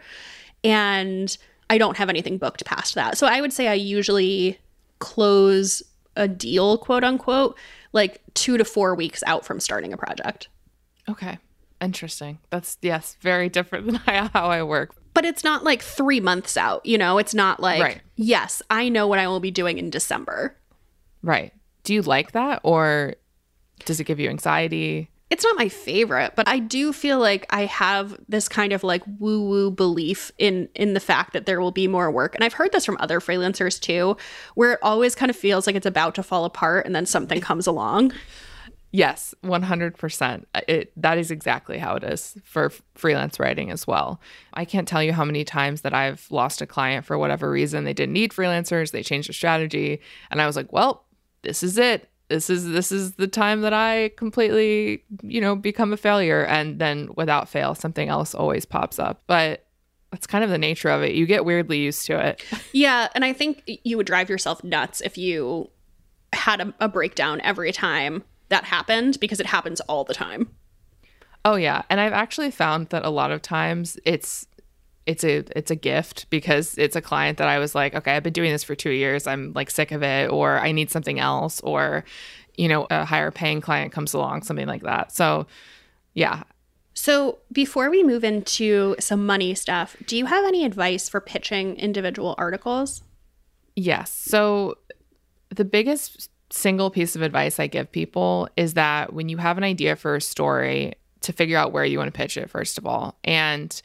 And I don't have anything booked past that. So I would say I usually close a deal, quote unquote, like two to four weeks out from starting a project. Okay. Interesting. That's, yes, very different than <laughs> how I work. But it's not like three months out, you know? It's not like, Right. yes, I know what I will be doing in December. Right. Do you like that or does it give you anxiety? It's not my favorite, but I do feel like I have this kind of like woo woo belief in in the fact that there will be more work. And I've heard this from other freelancers too, where it always kind of feels like it's about to fall apart and then something comes along. Yes, 100%. Uh, it that is exactly how it is for freelance writing as well. I can't tell you how many times that I've lost a client for whatever reason. They didn't need freelancers, they changed their strategy, and I was like, "Well, this is it. This is this is the time that I completely, you know, become a failure." And then without fail, something else always pops up. But that's kind of the nature of it. You get weirdly used to it. <laughs> Yeah, and I think you would drive yourself nuts if you had a, a breakdown every time that happened because it happens all the time. Oh yeah, and I've actually found that a lot of times it's it's a it's a gift because it's a client that I was like, okay, I've been doing this for 2 years. I'm like sick of it or I need something else or you know, a higher paying client comes along, something like that. So, yeah. So, before we move into some money stuff, do you have any advice for pitching individual articles? Yes. So the biggest single piece of advice I give people is that when you have an idea for a story, to figure out where you want to pitch it, first of all. And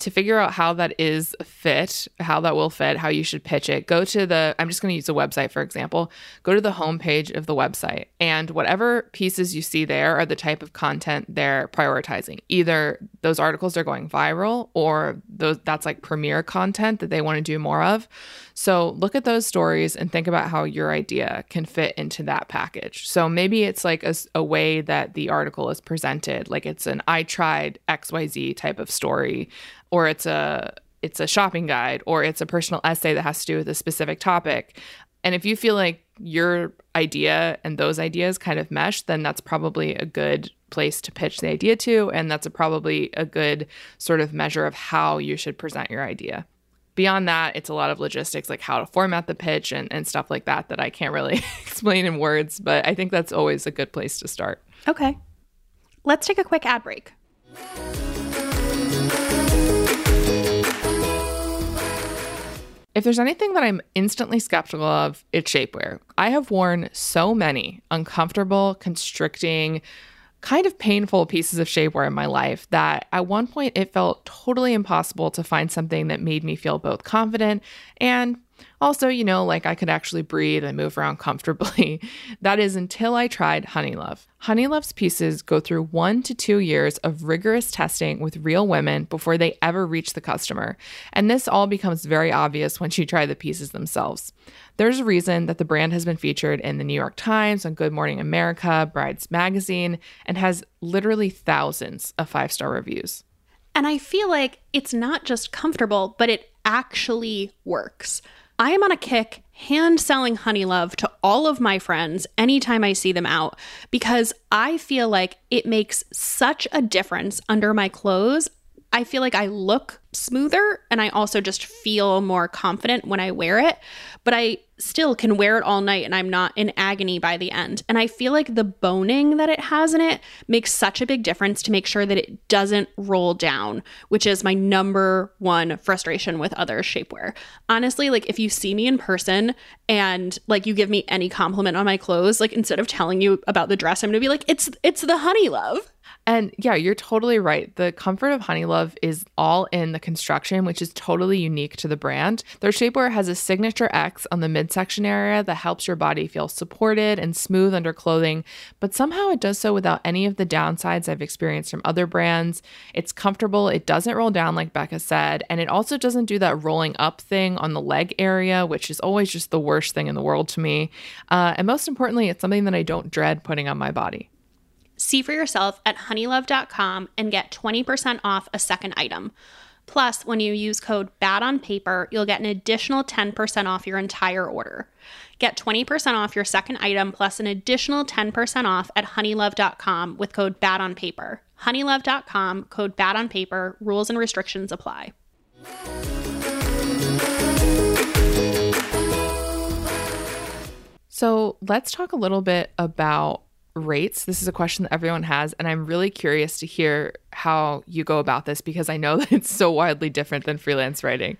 to figure out how that is a fit, how that will fit, how you should pitch it, go to the, I'm just going to use a website for example, go to the homepage of the website and whatever pieces you see there are the type of content they're prioritizing. Either those articles are going viral or those that's like premier content that they want to do more of. So look at those stories and think about how your idea can fit into that package. So maybe it's like a way that the article is presented, like it's an I tried XYZ type of story, or it's a it's a shopping guide, or it's a personal essay that has to do with a specific topic. And if you feel like your idea and those ideas kind of mesh, then that's probably a good place to pitch the idea to. And that's a, probably a good sort of measure of how you should present your idea beyond that it's a lot of logistics like how to format the pitch and, and stuff like that that i can't really <laughs> explain in words but i think that's always a good place to start Okay. Let's take a quick ad break. If there's anything that i'm instantly skeptical of it's shapewear. I have worn so many uncomfortable constricting kind of painful pieces of shapewear in my life that at one point it felt totally impossible to find something that made me feel both confident and also, you know, like I could actually breathe and move around <laughs> comfortably. that is until I tried Honeylove. Honeylove's pieces go through one to two years of rigorous testing with real women before they ever reach the customer. And this all becomes very obvious once you try the pieces themselves. There's a reason that the brand has been featured in the New York Times, on Good Morning America, Brides Magazine, and has literally thousands of five star reviews. And I feel like it's not just comfortable, but it actually works. I am on a kick hand selling Honeylove to all of my friends anytime I see them out because I feel like it makes such a difference under my clothes. I feel like I look smoother and I also just feel more confident when I wear it, but I still can wear it all night and I'm not in agony by the end. And I feel like the boning that it has in it makes such a big difference to make sure that it doesn't roll down, which is my number one frustration with other shapewear. Honestly, like if you see me in person and like you give me any compliment on my clothes, like instead of telling you about the dress, I'm gonna be like, it's it's the Honeylove. And yeah, you're totally right. The comfort of Honeylove is all in the construction, which is totally unique to the brand. Their shapewear has a signature X on the midsection area that helps your body feel supported and smooth under clothing, but somehow it does so without any of the downsides I've experienced from other brands. It's comfortable, it doesn't roll down like Becca said, and it also doesn't do that rolling up thing on the leg area, which is always just the worst thing in the world to me. Uh, and most importantly, it's something that I don't dread putting on my body. See for yourself at honeylove.com and get 20% off a second item. Plus, when you use code BAD on paper, you'll get an additional 10% off your entire order. Get 20% off your second item plus an additional 10% off at honeylove.com with code BAD on paper. Honeylove.com, code BAD on paper, rules and restrictions apply. So let's talk a little bit about rates. This is a question that everyone has, and I'm really curious to hear how you go about this because I know <laughs> that it's so widely different than freelance writing.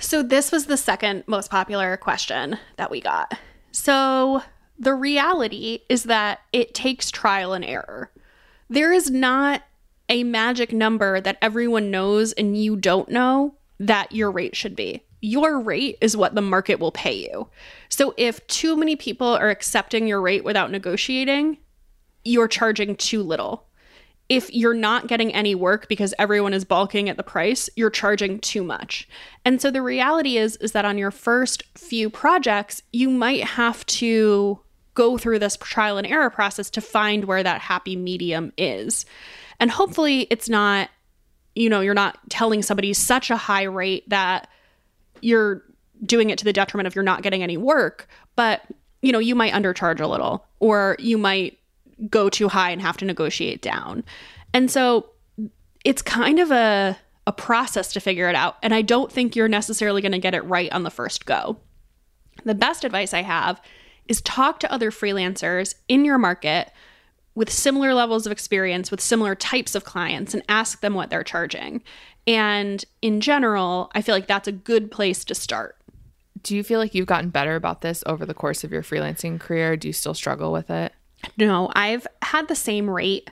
So, this was the second most popular question that we got. So, the reality is that it takes trial and error. There is not a magic number that everyone knows and you don't know that your rate should be your rate is what the market will pay you. So if too many people are accepting your rate without negotiating, you're charging too little. If you're not getting any work because everyone is balking at the price, you're charging too much. And so the reality is is that on your first few projects, you might have to go through this trial and error process to find where that happy medium is. And hopefully it's not you know, you're not telling somebody such a high rate that you're doing it to the detriment of you're not getting any work, but you know, you might undercharge a little or you might go too high and have to negotiate down. And so it's kind of a a process to figure it out, and I don't think you're necessarily going to get it right on the first go. The best advice I have is talk to other freelancers in your market with similar levels of experience with similar types of clients and ask them what they're charging. And in general, I feel like that's a good place to start. Do you feel like you've gotten better about this over the course of your freelancing career? Do you still struggle with it? No, I've had the same rate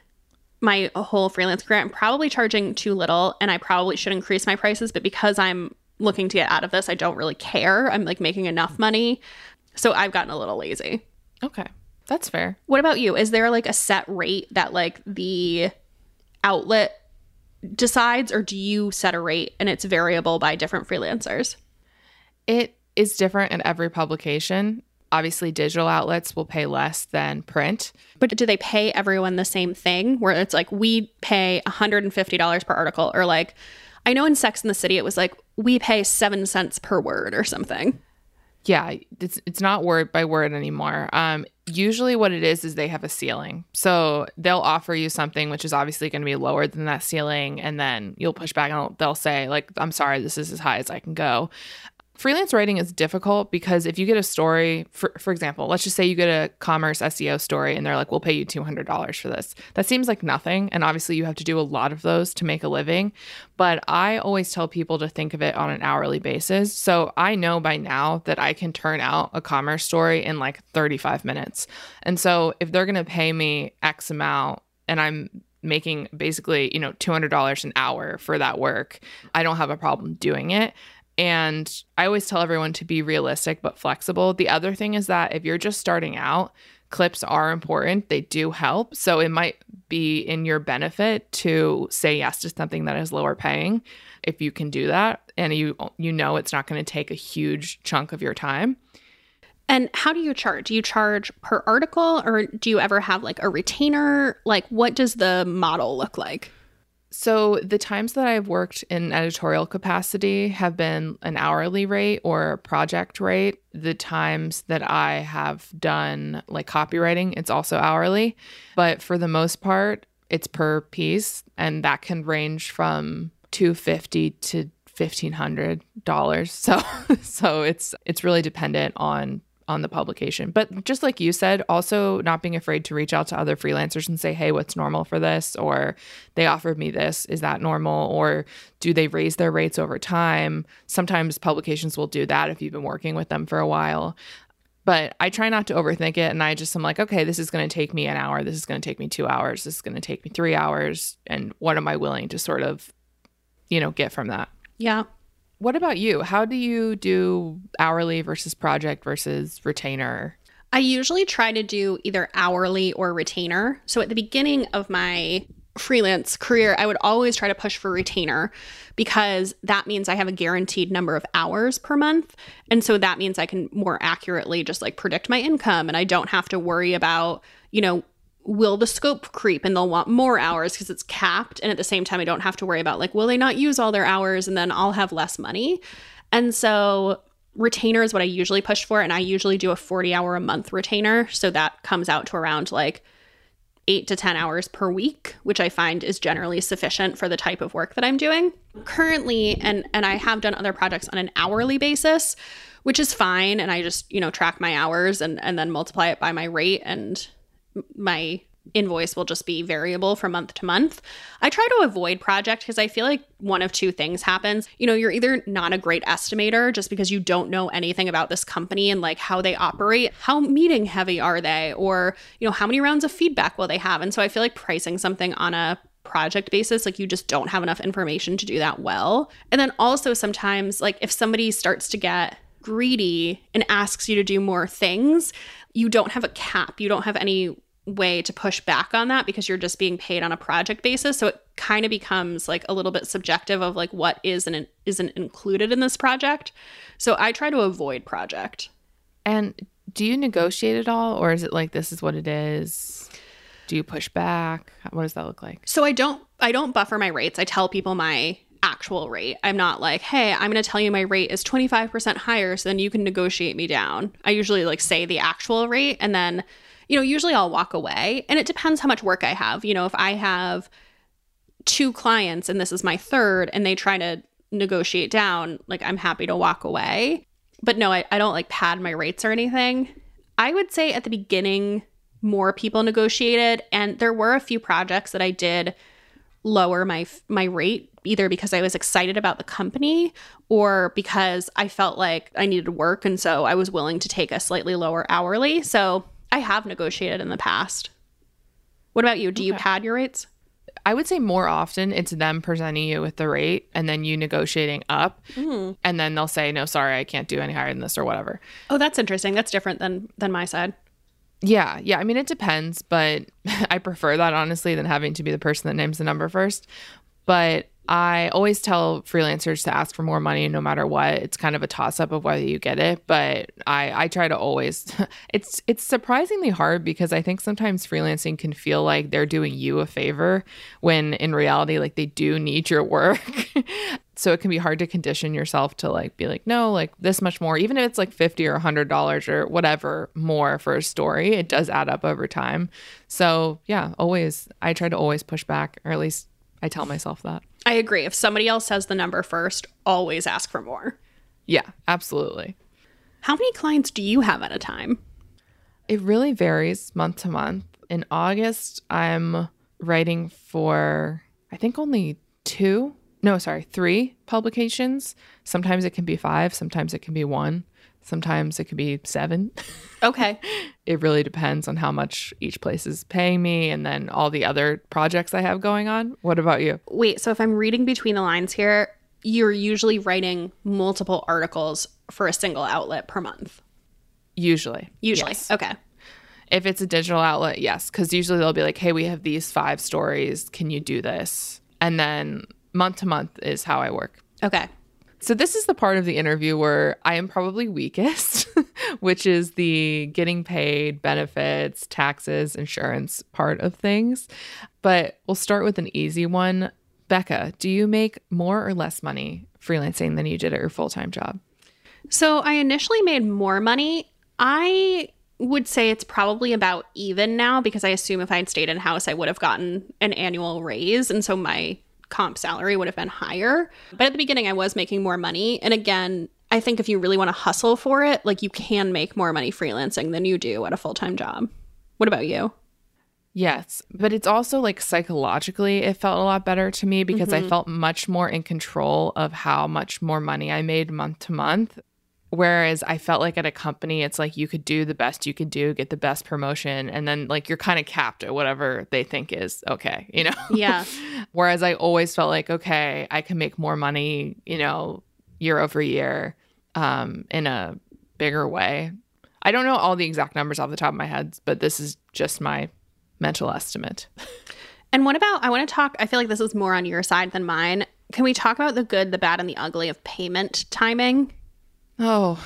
my whole freelance career. I'm probably charging too little and I probably should increase my prices, but because I'm looking to get out of this, I don't really care. I'm like making enough money. So I've gotten a little lazy. Okay. That's fair. What about you? Is there like a set rate that like the outlet decides, or do you set a rate and it's variable by different freelancers? It is different in every publication. Obviously, digital outlets will pay less than print. But do they pay everyone the same thing where it's like we pay $150 per article or like I know in Sex in the City it was like we pay 7 cents per word or something. Yeah, it's it's not word by word anymore. Um usually what it is is they have a ceiling. So they'll offer you something which is obviously going to be lower than that ceiling and then you'll push back and they'll say like I'm sorry this is as high as I can go freelance writing is difficult because if you get a story, for, for example, let's just say you get a commerce SEO story and they're like, we'll pay you $200 for this. That seems like nothing. And obviously, you have to do a lot of those to make a living. But I always tell people to think of it on an hourly basis. So I know by now that I can turn out a commerce story in like 35 minutes. And so if they're going to pay me X amount and I'm making basically, you know, $200 an hour for that work, I don't have a problem doing it. And I always tell everyone to be realistic but flexible. The other thing is that if you're just starting out, clips are important. They do help. So it might be in your benefit to say yes to something that is lower paying if you can do that and you you know it's not going to take a huge chunk of your time. And how do you charge? Do you charge per article or do you ever have like a retainer? Like what does the model look like? So the times that I've worked in editorial capacity have been an hourly rate or project rate. The times that I have done like copywriting, it's also hourly. But for the most part, it's per piece and that can range from 250 to $1500. <laughs> So so it's it's really dependent on on the publication. But just like you said, also not being afraid to reach out to other freelancers and say, hey, what's normal for this? Or they offered me this. Is that normal? Or do they raise their rates over time? Sometimes publications will do that if you've been working with them for a while. But I try not to overthink it. And I just am like, okay, this is going to take me an hour. This is going to take me two hours. This is going to take me three hours. And what am I willing to sort of, you know, get from that? Yeah. What about you? How do you do hourly versus project versus retainer? I usually try to do either hourly or retainer. So at the beginning of my freelance career, I would always try to push for retainer because that means I have a guaranteed number of hours per month. And so that means I can more accurately just like predict my income and I don't have to worry about, you know, will the scope creep and they'll want more hours because it's capped. And at the same time, I don't have to worry about like, will they not use all their hours and then I'll have less money. And so retainer is what I usually push for. And I usually do a 40 hour a month retainer. So that comes out to around like eight to 10 hours per week, which I find is generally sufficient for the type of work that I'm doing. Currently, and, and I have done other projects on an hourly basis, which is fine. And I just, you know, track my hours and, and then multiply it by my rate and my invoice will just be variable from month to month. I try to avoid project because I feel like one of two things happens. You know, you're either not a great estimator just because you don't know anything about this company and like how they operate, how meeting heavy are they, or, you know, how many rounds of feedback will they have. And so I feel like pricing something on a project basis like you just don't have enough information to do that well. And then also sometimes like if somebody starts to get greedy and asks you to do more things, you don't have a cap. You don't have any way to push back on that because you're just being paid on a project basis. So it kind of becomes like a little bit subjective of like what is and isn't included in this project. So i try to avoid project. And do you negotiate at all or is it like this is what it is? Do you push back? What does that look like? So i don't i don't buffer my rates. I tell people my actual rate. I'm not like hey i'm going to tell you my rate is 25% higher so then you can negotiate me down. I usually like say the actual rate and then you know, usually I'll walk away and it depends how much work I have. You know, if I have two clients and this is my third and they try to negotiate down, like I'm happy to walk away. But no, I, I don't like pad my rates or anything. I would say at the beginning, more people negotiated and there were a few projects that I did lower my my rate either because I was excited about the company or because I felt like I needed work and so I was willing to take a slightly lower hourly. So I have negotiated in the past. What about you? Do you pad your rates? I would say more often it's them presenting you with the rate and then you negotiating up. Mm. And then they'll say, no, sorry, I can't do any higher than this or whatever. Oh, that's interesting. That's different than than my side. Yeah, yeah. I mean, it depends, but <laughs> I prefer that honestly than having to be the person that names the number first. But I always tell freelancers to ask for more money no matter what. It's kind of a toss up of whether you get it, but I I try to always <laughs> it's it's surprisingly hard because I think sometimes freelancing can feel like they're doing you a favor when in reality like they do need your work. <laughs> so it can be hard to condition yourself to like be like no, like this much more even if it's like 50 or 100 dollars or whatever more for a story, it does add up over time. So, yeah, always I try to always push back or at least I tell myself that. I agree. If somebody else says the number first, always ask for more. Yeah, absolutely. How many clients do you have at a time? It really varies month to month. In August, I'm writing for, I think, only two. No, sorry, three publications. Sometimes it can be five, sometimes it can be one. Sometimes it could be seven. Okay. <laughs> it really depends on how much each place is paying me and then all the other projects I have going on. What about you? Wait, so if I'm reading between the lines here, you're usually writing multiple articles for a single outlet per month. Usually. Usually. Yes. Okay. If it's a digital outlet, yes. Because usually they'll be like, hey, we have these five stories. Can you do this? And then month to month is how I work. Okay. So, this is the part of the interview where I am probably weakest, <laughs> which is the getting paid, benefits, taxes, insurance part of things. But we'll start with an easy one. Becca, do you make more or less money freelancing than you did at your full time job? So, I initially made more money. I would say it's probably about even now because I assume if I had stayed in house, I would have gotten an annual raise. And so my comp salary would have been higher. But at the beginning, I was making more money. And again, I think if you really want to hustle for it, like you can make more money freelancing than you do at a full time job. What about you? Yes, but it's also like psychologically, it felt a lot better to me because mm-hmm. I felt much more in control of how much more money I made month to month. Whereas I felt like at a company, it's like you could do the best you could do, get the best promotion, and then like you're kind of capped at whatever they think is okay, <laughs> you know? Yeah. Whereas I always felt like, okay, I can make more money, you know, year over year um, in a bigger way. I don't know all the exact numbers off the top of my head, but this is just my mental estimate. And what about, I want to talk, I feel like this is more on your side than mine. Can we talk about the good, the bad, and the ugly of payment timing? Oh,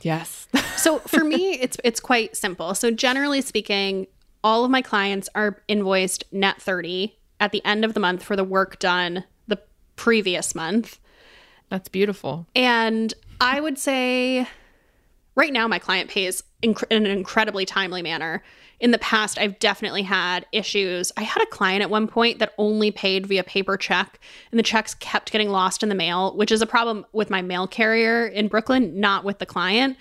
yes. <laughs> so for me, it's it's quite simple. So generally speaking, all of my clients are invoiced net 30 at the end of the month for the work done the previous month. That's beautiful. And I would say right now my client pays inc- in an incredibly timely manner. In the past, I've definitely had issues. I had a client at one point that only paid via paper check, and the checks kept getting lost in the mail, which is a problem with my mail carrier in Brooklyn, not with the client.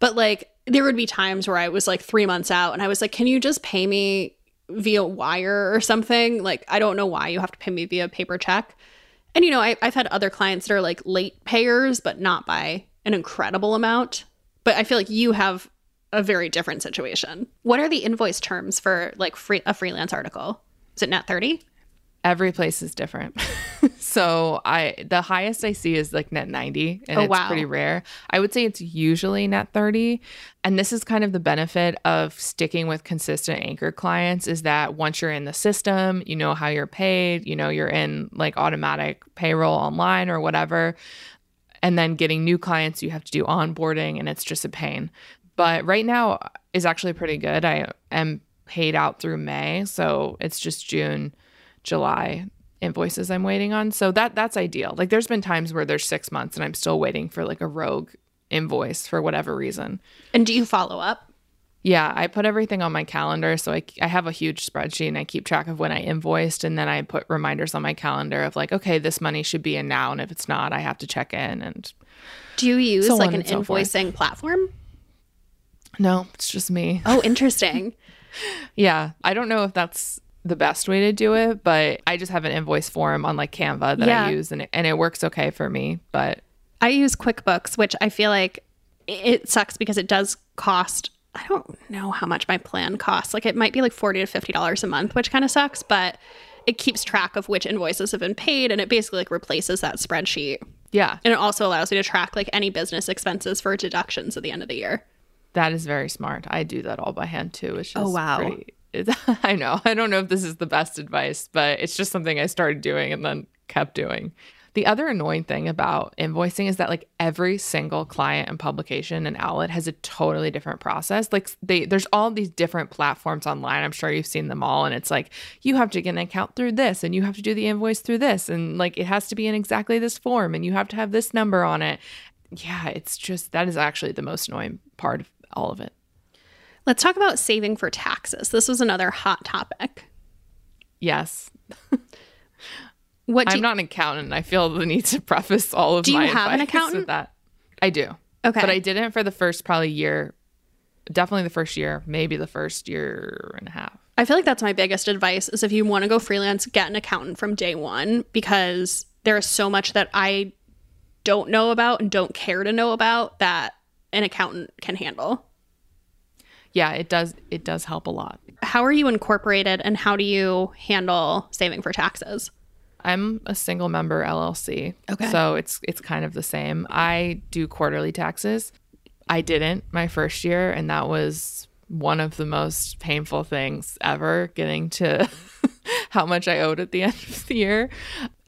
But like, there would be times where I was like three months out, and I was like, Can you just pay me via wire or something? Like, I don't know why you have to pay me via paper check. And, you know, I, I've had other clients that are like late payers, but not by an incredible amount. But I feel like you have a very different situation. What are the invoice terms for like free, a freelance article? Is it net 30? Every place is different. <laughs> so I the highest I see is like net 90 and Oh, it's wow. pretty rare. I would say it's usually net 30 and this is kind of the benefit of sticking with consistent anchor clients is that once you're in the system, you know how you're paid, you know you're in like automatic payroll online or whatever. And then getting new clients, you have to do onboarding and it's just a pain. But right now is actually pretty good. I am paid out through May, so it's just June, July invoices I'm waiting on. So that that's ideal. Like there's been times where there's 6 months and I'm still waiting for like a rogue invoice for whatever reason. And do you follow up? Yeah, I put everything on my calendar. So I, I have a huge spreadsheet and I keep track of when I invoiced. And then I put reminders on my calendar of like, okay, this money should be in now. And if it's not, I have to check in. And Do you use So like an so forth. invoicing platform? No, it's just me. Oh, <laughs> interesting. Yeah, I don't know if that's the best way to do it, but I just have an invoice form on like Canva that Yeah. I use and it, and it works okay for me. But I use QuickBooks, which I feel like it sucks because it does cost. I don't know how much my plan costs. Like it might be like forty to fifty dollars a month, which kind of sucks. But it keeps track of which invoices have been paid, and it basically like replaces that spreadsheet. yeah, And it also allows me to track like any business expenses for deductions at the end of the year. That is very smart. I do that all by hand too. Which is Oh, wow. pretty, it's, <laughs> I know. I don't know if this is the best advice, but it's just something I started doing and then kept doing. The other annoying thing about invoicing is that like every single client and publication and outlet has a totally different process. Like they there's all these different platforms online. I'm sure you've seen them all and it's like you have to get an account through this and you have to do the invoice through this and like it has to be in exactly this form and you have to have this number on it. Yeah, it's just that is actually the most annoying part of all of it. Let's talk about saving for taxes. This was another hot topic. Yes. What do I'm you, not an accountant. I feel the need to preface all of Do you my have an accountant? with that. I do. Okay. But I didn't for the first probably year. Definitely the first year, maybe the first year and a half. I feel like that's my biggest advice is if you want to go freelance, get an accountant from day one because there is so much that I don't know about and don't care to know about that an accountant can handle. Yeah, it does it does help a lot. How are you incorporated and how do you handle saving for taxes? I'm a single member LLC. Okay. So it's it's kind of the same. I do quarterly taxes. I didn't my first year and that was one of the most painful things ever getting to <laughs> how much I owed at the end of the year.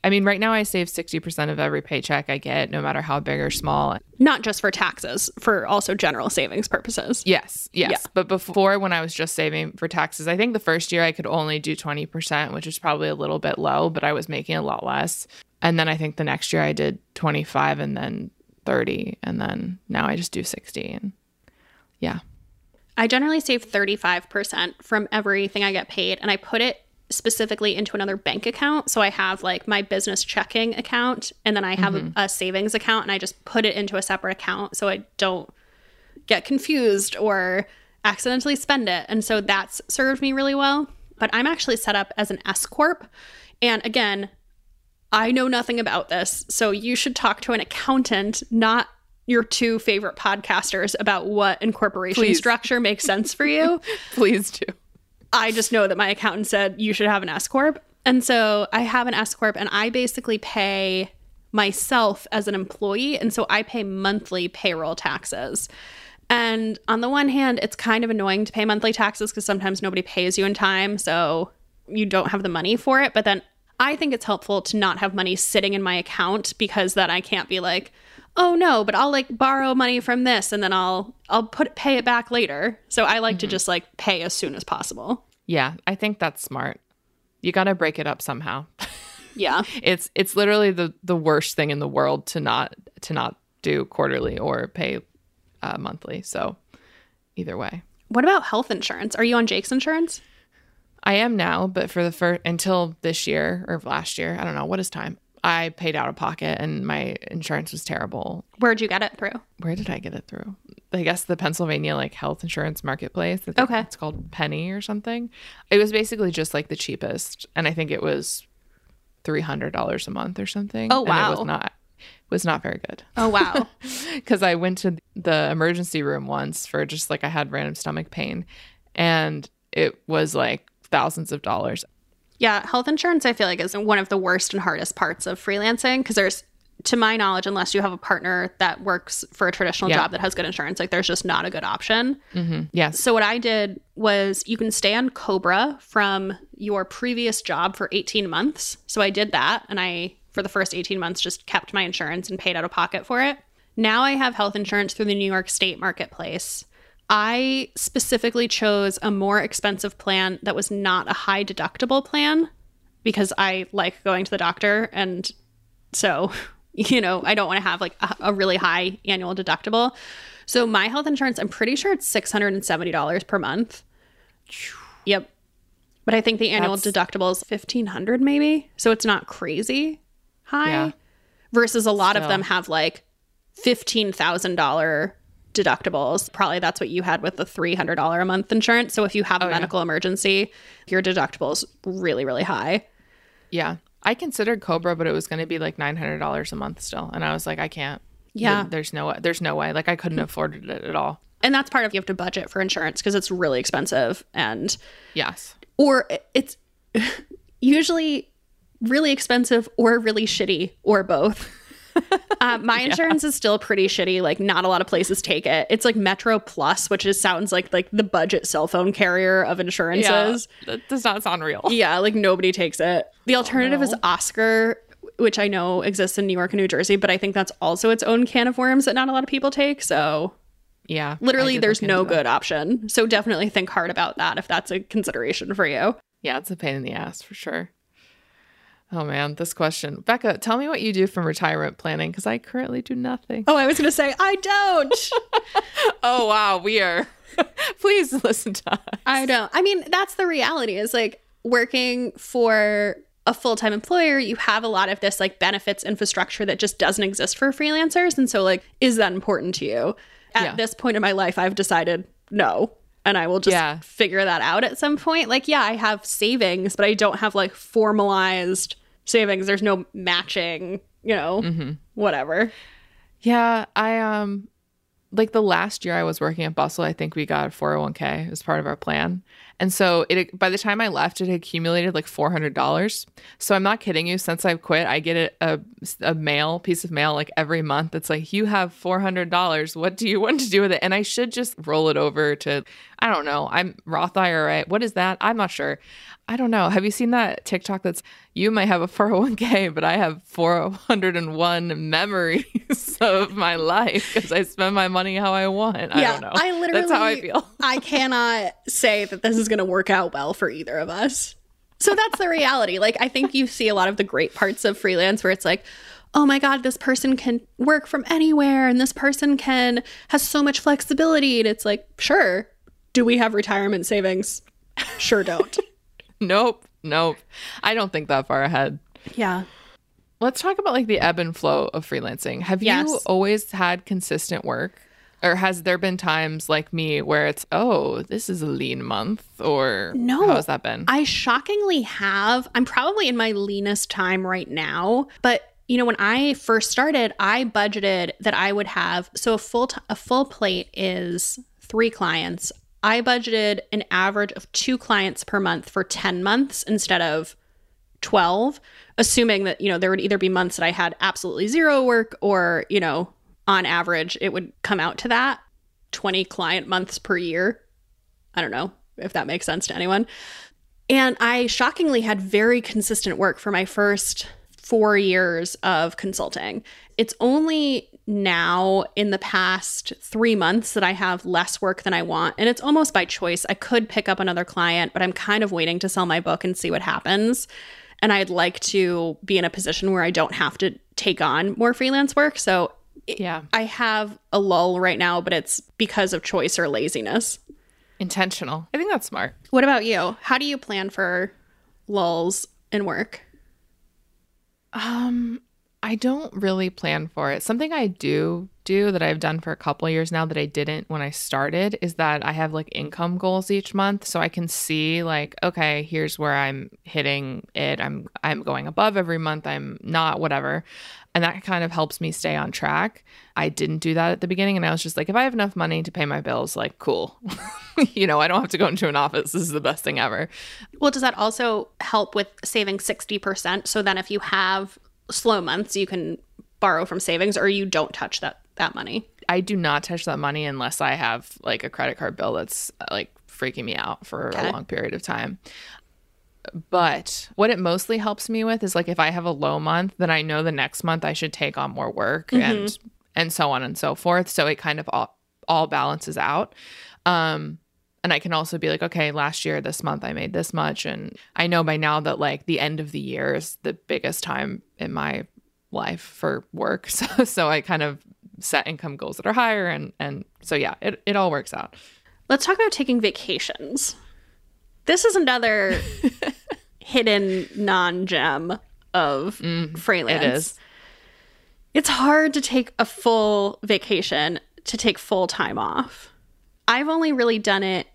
I mean, right now I save 60% of every paycheck I get, no matter how big or small. Not just for taxes, for also general savings purposes. Yes, yes. Yeah. But before, when I was just saving for taxes, I think the first year I could only do 20%, which is probably a little bit low, but I was making a lot less. And then I think the next year I did 25 and then 30. And then now I just do 60. And yeah. I generally save 35% from everything I get paid and I put it specifically into another bank account. So I have like my business checking account and then I have a, a savings account and I just put it into a separate account so I don't get confused or accidentally spend it. And so that's served me really well. But I'm actually set up as an S corp and again, I know nothing about this. So you should talk to an accountant, not your two favorite podcasters about what incorporation Please. structure makes sense for you. <laughs> Please do. I just know that my accountant said you should have an S corp, and so I have an S corp, and I basically pay myself as an employee, and so I pay monthly payroll taxes. And on the one hand, it's kind of annoying to pay monthly taxes because sometimes nobody pays you in time, so you don't have the money for it. But then I think it's helpful to not have money sitting in my account because then I can't be like, oh no, but I'll like borrow money from this and then I'll I'll put pay it back later. So I like to mm-hmm. just like pay as soon as possible. Yeah, I think that's smart. You got to break it up somehow. <laughs> Yeah. it's it's literally the the worst thing in the world to not to not do quarterly or pay uh, monthly. So either way, What about health insurance? Are you on Jake's insurance? I am now, but for the first until this year or last year, I don't know what is time. I paid out of pocket and my insurance was terrible. Where'd you get it through? Where did I get it through? I guess the Pennsylvania like health insurance marketplace. I think Okay. It's called Pennie or something. It was basically just like the cheapest. And I think it was three hundred dollars a month or something. Oh, And it wow. was not was not very good. Oh wow. <laughs> because I went to the emergency room once for just like I had random stomach pain, and it was like thousands of dollars. Yeah, health insurance I feel like is one of the worst and hardest parts of freelancing because there's to my knowledge unless you have a partner that works for a traditional Yeah. job that has good insurance like there's just not a good option. Mm-hmm. Yes, So what I did was you can stay on Cobra from your previous job for 18 months. So I did that and I for the first 18 months just kept my insurance and paid out of pocket for it. Now I have health insurance through the New York State marketplace. I specifically chose a more expensive plan that was not a high deductible plan because I like going to the doctor and so <laughs> you know I don't want to have like a, a really high annual deductible. So my health insurance, I'm pretty sure it's six hundred and seventy dollars per month. Yep, but I think the annual That's- deductible is fifteen hundred maybe, so it's not crazy high. Yeah. Versus a lot of them have like fifteen thousand dollar deductibles. Probably that's what you had with the three hundred dollar a month insurance. So if you have a Oh, yeah. medical emergency, your deductible is really really high. yeah. I considered Cobra, but it was going to be like nine hundred dollars a month still, and I was like, I can't. Yeah. There's no way. There's no way. Like I couldn't mm. afford it at all. And that's part of you have to budget for insurance because it's really expensive and Yes. or it's <laughs> usually really expensive or really shitty or both. Uh, my <laughs> insurance is still pretty shitty. Like, not a lot of places take it. It's like MetroPlus, which is sounds like like the budget cell phone carrier of insurances. That does not sound real. <laughs> Yeah, like nobody takes it. The alternative is Oscar, which I know exists in New York and New Jersey, but I think that's also its own can of worms that not a lot of people take. So Yeah. Literally, there's no good option. So definitely think hard about that if that's a consideration for you. Yeah, it's a pain in the ass for sure. Oh man, this question. Becca, tell me what you do from retirement planning because I currently do nothing. Oh, I was going to say, I don't. <laughs> Oh wow, we are. <laughs> Please listen to us. I don't. I mean, that's the reality is like working for a full-time employer, you have a lot of this like benefits infrastructure that just doesn't exist for freelancers. And so like, is that important to you? At Yeah. this point in my life, I've decided no. And I will just Yeah. figure that out at some point. Like, yeah, I have savings, but I don't have like formalized savings. There's no matching, you know, Mm-hmm. whatever. Yeah, I um like the last year I was working at Bustle, I think we got a 401k as part of our plan. And so it by the time I left, it accumulated like $400. So I'm not kidding you. Since I've quit, I get a, a, mail piece of mail like every month. It's like, you have $400. What do you want to do with it? And I should just roll it over to, I don't know. I'm Roth IRA. What is that? I'm not sure. I don't know. Have you seen that TikTok that's you might have a <laughs> 401k, but I have 401 memories <laughs> of my life because I spend my money how I want. I don't know. I literally That's how I feel. <laughs> I cannot say that this is going to work out well for either of us. So that's the reality. Like I think you see a lot of the great parts of freelance where it's like, "Oh my god, this person can work from anywhere and this person can has so much flexibility." And it's like, "Sure. Do we have retirement savings?" Sure don't. <laughs> Nope. Nope. I don't think that far ahead. yeah. Let's talk about like the ebb and flow of freelancing. Have you always had consistent work? Or has there been times like me where it's, oh, this is a lean month? Or No. how has that been? I shockingly have. I'm probably in my leanest time right now, but you know, when I first started, I budgeted that I would have so a full t- a full plate is 3 clients. I budgeted an average of 2 clients per month for 10 months instead of 12, assuming that, you know, there would either be months that I had absolutely zero work or, you know, on average it would come out to that 20 client months per year. I don't know if that makes sense to anyone. And I shockingly had very consistent work for my first four years of consulting. It's only now in the past three months that I have less work than I want. And it's almost by choice. I could pick up another client, but I'm kind of waiting to sell my book and see what happens. And I'd like to be in a position where I don't have to take on more freelance work. So Yeah. I have a lull right now, but it's because of choice or laziness. Intentional. I think that's smart. What about you? How do you plan for lulls in work? Um, I don't really plan for it. Something I do do that I've done for a couple years now that I didn't when I started is that I have like income goals each month so I can see like okay, here's where I'm hitting it. I'm I'm going above every month. I'm not whatever. And that kind of helps me stay on track. I didn't do that at the beginning and I was just like if I have enough money to pay my bills, like cool. <laughs> you know, I don't have to go into an office. This is the best thing ever. Well, does that also help with saving 60%? So then if you have slow months, you can borrow from savings or you don't touch that that money. I do not touch that money unless I have like a credit card bill that's uh, like freaking me out for Okay. a long period of time. But what it mostly helps me with is like if I have a low month, then I know the next month I should take on more work and and so on and so forth. So it kind of all all balances out. Um and I can also be like, okay, last year, this month, I made this much. And I know by now that like the end of the year is the biggest time in my life for work. <laughs> So, so I kind of set income goals that are higher. And, and so, yeah, it, it all works out. Let's talk about taking vacations. This is another <laughs> hidden non-gem of mm, freelance. it is. It's hard to take a full vacation to take full time off. I've only really done it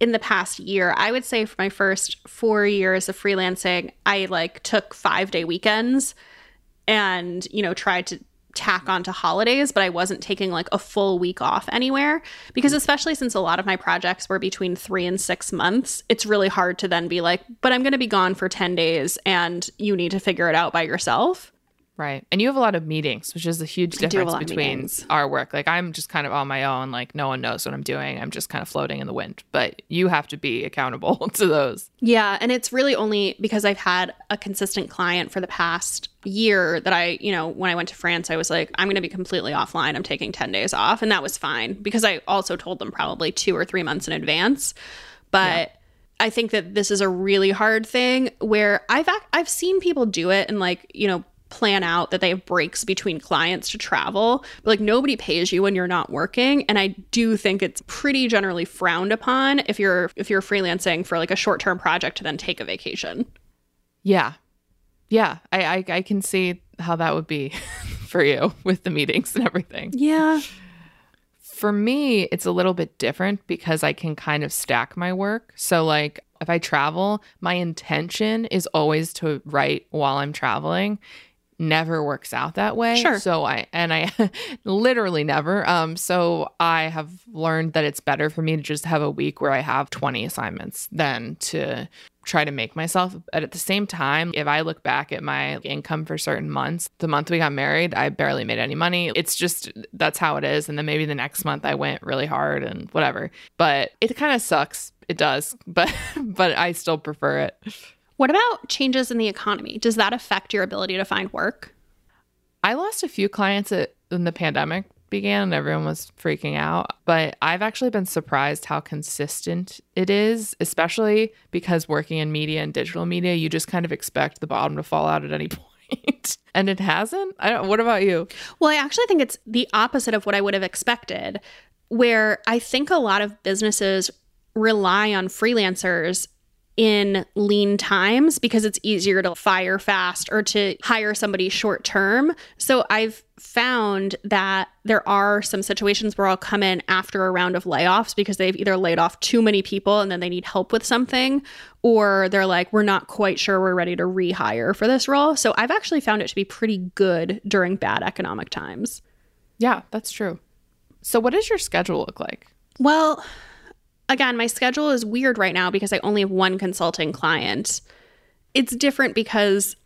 in the past year. I would say for my first 4 years of freelancing, I like took 5-day weekends and, you know, tried to tack onto holidays, but I wasn't taking like a full week off anywhere because especially since a lot of my projects were between 3 and 6 months, it's really hard to then be like, but I'm going to be gone for 10 days and you need to figure it out by yourself. Right. And you have a lot of meetings, which is a huge have a difference between our work. Like I'm just kind of on my own, like no one knows what I'm doing. I'm just kind of floating in the wind. But you have to be accountable <laughs> to those. Yeah, and it's really only because I've had a consistent client for the past year that I, you know, when I went to France, I was like, I'm going to be completely offline. I'm taking 10 days off. And that was fine because I also told them probably two or three months in advance. But I think that this is a really hard thing where I've ac- I've seen people do it and like, you know, plan out that they have breaks between clients to travel but like nobody pays you when you're not working and i do think it's pretty generally frowned upon if you're if you're freelancing for like a short-term project to then take a vacation Yeah. Yeah. I, I, I can see how that would be <laughs> for you with the meetings and everything. yeah For me, it's a little bit different because I can kind of stack my work. So, like, if I travel, my intention is always to write while I'm traveling. Never works out that way. Sure. So I and I <laughs> literally never. Um. So I have learned that it's better for me to just have a week where I have 20 assignments than to try to make myself. But at the same time, if I look back at my income for certain months, the month we got married, I barely made any money. It's just that's how it is. And then maybe the next month I went really hard and whatever. But it kind of sucks. It does. <laughs> But but I still prefer it. What about changes in the economy does that affect your ability to find work I lost a few clients at, when the pandemic began and everyone was freaking out, but I've actually been surprised how consistent it is, especially because working in media and digital media, you just kind of expect the bottom to fall out at any <laughs> point. and it hasn't. I don't what about you? Well, I actually think it's the opposite of what I would have expected, where I think a lot of businesses rely on freelancers in lean times because it's easier to fire fast or to hire somebody short term. So I've found that there are some situations where I'll come in after a round of layoffs because they've either laid off too many people and then they need help with something, or they're like, we're not quite sure we're ready to rehire for this role. So I've actually found it to be pretty good during bad economic times. Yeah, that's true. So, what does your schedule look like? Well, again, my schedule is weird right now because I only have one consulting client. It's different because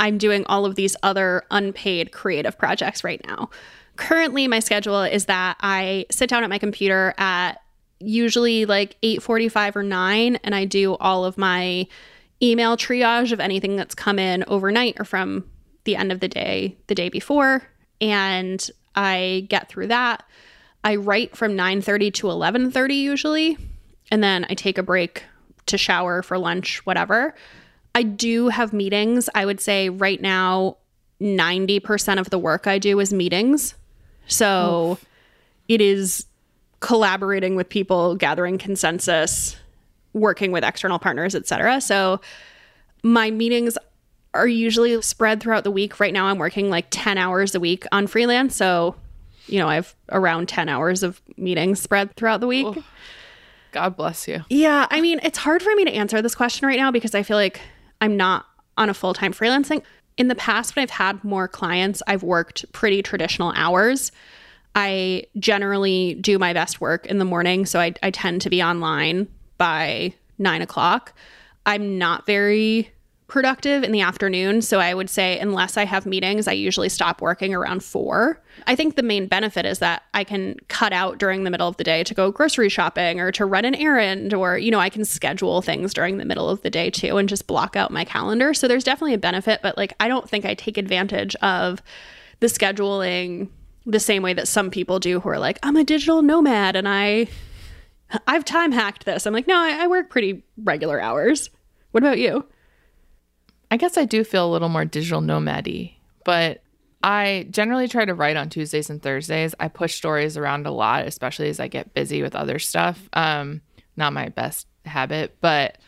I'm doing all of these other unpaid creative projects right now. Currently, my schedule is that I sit down at my computer at usually like 8:45 or 9 and I do all of my email triage of anything that's come in overnight or from the end of the day the day before and I get through that. I write from 9:30 to 11:30 usually, and then I take a break to shower for lunch, whatever. I do have meetings. I would say right now 90% of the work I do is meetings. So Oof. it is collaborating with people, gathering consensus, working with external partners, etc. So my meetings are usually spread throughout the week. Right now I'm working like 10 hours a week on freelance, so you know, I have around 10 hours of meetings spread throughout the week. Oh, God bless you. Yeah. I mean, it's hard for me to answer this question right now because I feel like I'm not on a full time freelancing. In the past, when I've had more clients, I've worked pretty traditional hours. I generally do my best work in the morning. So I, I tend to be online by nine o'clock. I'm not very productive in the afternoon. So I would say, unless I have meetings, I usually stop working around four. I think the main benefit is that I can cut out during the middle of the day to go grocery shopping or to run an errand, or, you know, I can schedule things during the middle of the day too and just block out my calendar. So there's definitely a benefit, but like, I don't think I take advantage of the scheduling the same way that some people do who are like, I'm a digital nomad and I. I've time hacked this. I'm like, no, I, I work pretty regular hours. What about you? I guess I do feel a little more digital nomady, but I generally try to write on Tuesdays and Thursdays. I push stories around a lot, especially as I get busy with other stuff. Um, not my best habit, but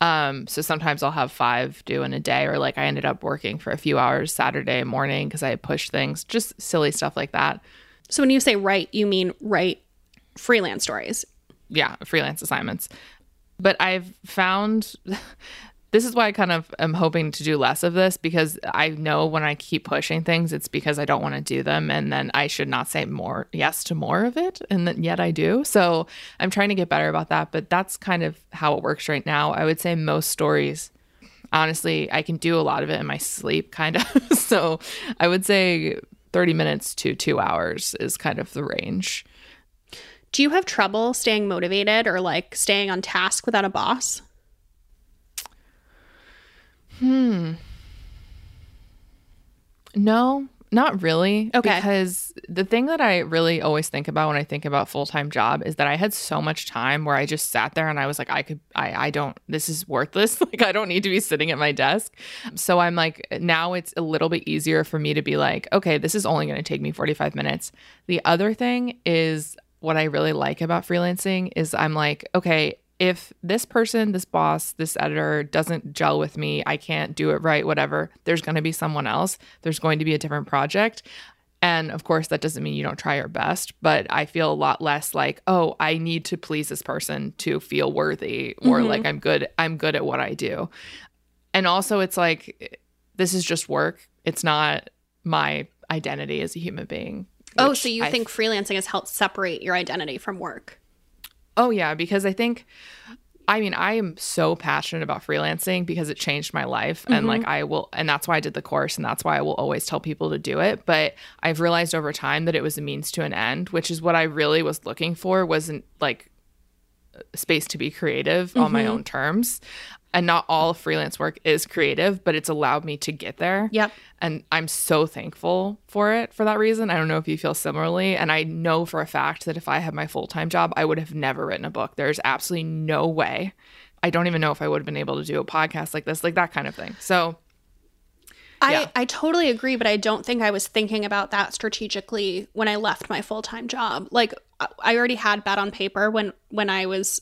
um, so sometimes I'll have five due in a day, or like I ended up working for a few hours Saturday morning because I pushed things, just silly stuff like that. So when you say write, you mean write freelance stories? Yeah, freelance assignments. But I've found this is why I kind of am hoping to do less of this because I know when I keep pushing things, it's because I don't want to do them. And then I should not say more yes to more of it. And then yet I do. So I'm trying to get better about that. But that's kind of how it works right now. I would say most stories, honestly, I can do a lot of it in my sleep, kind of. <laughs> so I would say 30 minutes to two hours is kind of the range. Do you have trouble staying motivated or like staying on task without a boss? Hmm. No, not really. Okay. Because the thing that I really always think about when I think about full time job is that I had so much time where I just sat there and I was like, I could, I, I don't, this is worthless. <laughs> like, I don't need to be sitting at my desk. So I'm like, now it's a little bit easier for me to be like, okay, this is only going to take me 45 minutes. The other thing is, what I really like about freelancing is I'm like, okay, if this person, this boss, this editor doesn't gel with me, I can't do it right, whatever, there's going to be someone else. There's going to be a different project. And of course, that doesn't mean you don't try your best, but I feel a lot less like, oh, I need to please this person to feel worthy or mm-hmm. like I'm good, I'm good at what I do. And also, it's like, this is just work. It's not my identity as a human being. Oh, so you I think freelancing has helped separate your identity from work? Oh, yeah, because I think, I mean, I am so passionate about freelancing because it changed my life. Mm-hmm. And like, I will, and that's why I did the course. And that's why I will always tell people to do it. But I've realized over time that it was a means to an end, which is what I really was looking for, wasn't like, space to be creative mm-hmm. on my mm-hmm. own terms and not all freelance work is creative, but it's allowed me to get there. Yep. And I'm so thankful for it for that reason. I don't know if you feel similarly. And I know for a fact that if I had my full time job, I would have never written a book. There's absolutely no way. I don't even know if I would have been able to do a podcast like this, like that kind of thing. So yeah. I, I totally agree, but I don't think I was thinking about that strategically when I left my full time job. Like I already had that on paper when when I was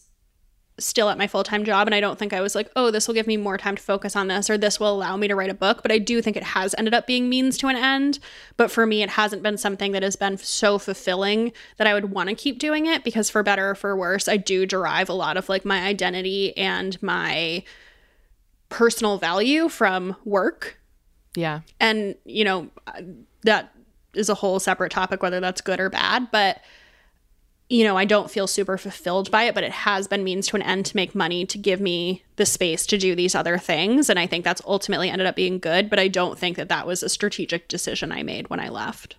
still at my full time job. And I don't think I was like, oh, this will give me more time to focus on this or this will allow me to write a book. But I do think it has ended up being means to an end. But for me, it hasn't been something that has been so fulfilling that I would want to keep doing it because for better or for worse, I do derive a lot of like my identity and my personal value from work. Yeah. And, you know, that is a whole separate topic, whether that's good or bad. But you know, I don't feel super fulfilled by it, but it has been means to an end to make money to give me the space to do these other things. And I think that's ultimately ended up being good, but I don't think that that was a strategic decision I made when I left.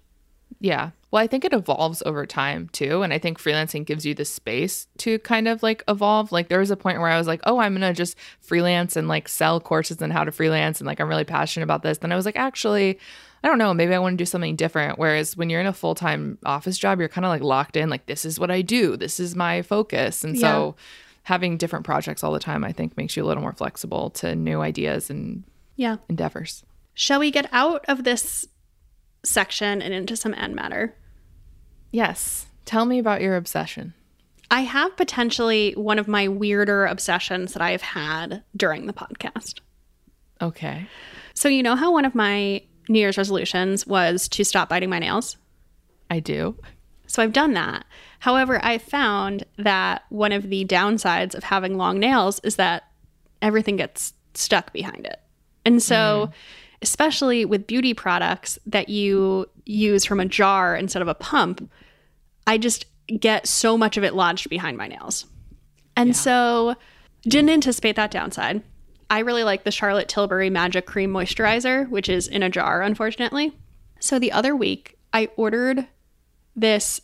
Yeah. Well, I think it evolves over time too. And I think freelancing gives you the space to kind of like evolve. Like there was a point where I was like, oh, I'm going to just freelance and like sell courses on how to freelance. And like, I'm really passionate about this. Then I was like, actually, I don't know, maybe I want to do something different. Whereas when you're in a full time office job, you're kind of like locked in, like, this is what I do, this is my focus. And yeah. so having different projects all the time, I think makes you a little more flexible to new ideas and yeah endeavors. Shall we get out of this section and into some end matter? Yes. Tell me about your obsession. I have potentially one of my weirder obsessions that I've had during the podcast. Okay. So, you know how one of my New Year's resolutions was to stop biting my nails. I do. So I've done that. However, I found that one of the downsides of having long nails is that everything gets stuck behind it. And so, mm. Especially with beauty products that you use from a jar instead of a pump, I just get so much of it lodged behind my nails. And yeah. so, didn't anticipate that downside. I really like the Charlotte Tilbury Magic Cream Moisturizer, which is in a jar, unfortunately. So the other week, I ordered this.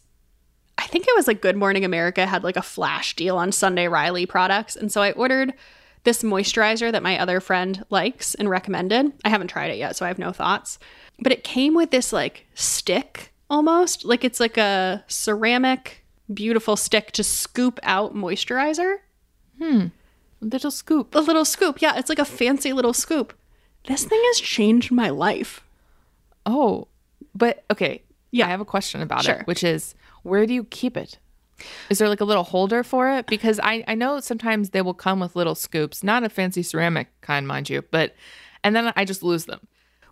I think it was like Good Morning America had like a flash deal on Sunday Riley products. And so I ordered this moisturizer that my other friend likes and recommended. I haven't tried it yet, so I have no thoughts. But it came with this like stick almost. Like it's like a ceramic, beautiful stick to scoop out moisturizer. Hmm. Little scoop. A little scoop. Yeah, it's like a fancy little scoop. This thing has changed my life. Oh, but okay. Yeah, I have a question about sure. it, which is where do you keep it? Is there like a little holder for it? Because I, I know sometimes they will come with little scoops, not a fancy ceramic kind, mind you, but and then I just lose them.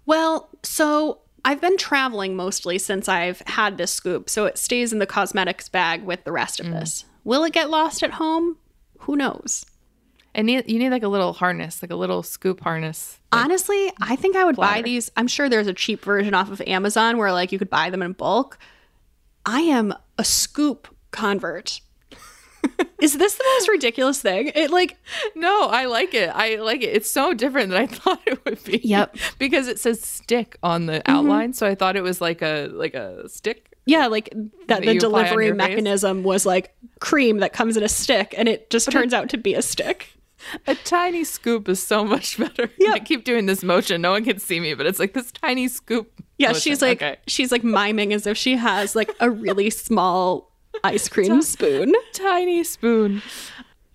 Well, so I've been traveling mostly since I've had this scoop, so it stays in the cosmetics bag with the rest of mm. this. Will it get lost at home? Who knows? And you need like a little harness, like a little scoop harness. Like Honestly, I think I would buy these. I'm sure there's a cheap version off of Amazon where like you could buy them in bulk. I am a scoop convert. Is this the most ridiculous thing? It like no, I like it. I like it. It's so different than I <laughs> thought it would be. Yep. because it says stick on the mm-hmm. outline, so I thought it was like a like a stick. Yeah, like that, that the delivery mechanism face. was like cream that comes in a stick and it just but turns it, out to be a stick. A tiny scoop is so much better. <laughs> Yeah. I keep doing this motion. No one can see me, but it's like this tiny scoop. Yeah, motion. she's like okay. she's like miming as if she has like a really <laughs> small ice cream spoon. Tiny spoon.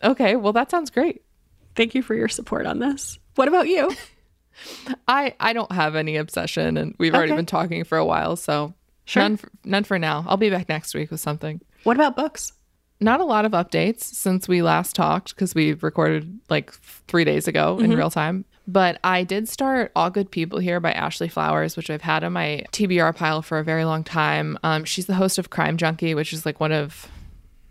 Okay, well that sounds great. Thank you for your support on this. What about you? <laughs> I I don't have any obsession and we've already okay. been talking for a while, so sure. none for, none for now. I'll be back next week with something. What about books? not a lot of updates since we last talked because we recorded like three days ago mm-hmm. in real time. But I did start All Good People Here by Ashley Flowers, which I've had on my TBR pile for a very long time. Um, she's the host of Crime Junkie, which is like one of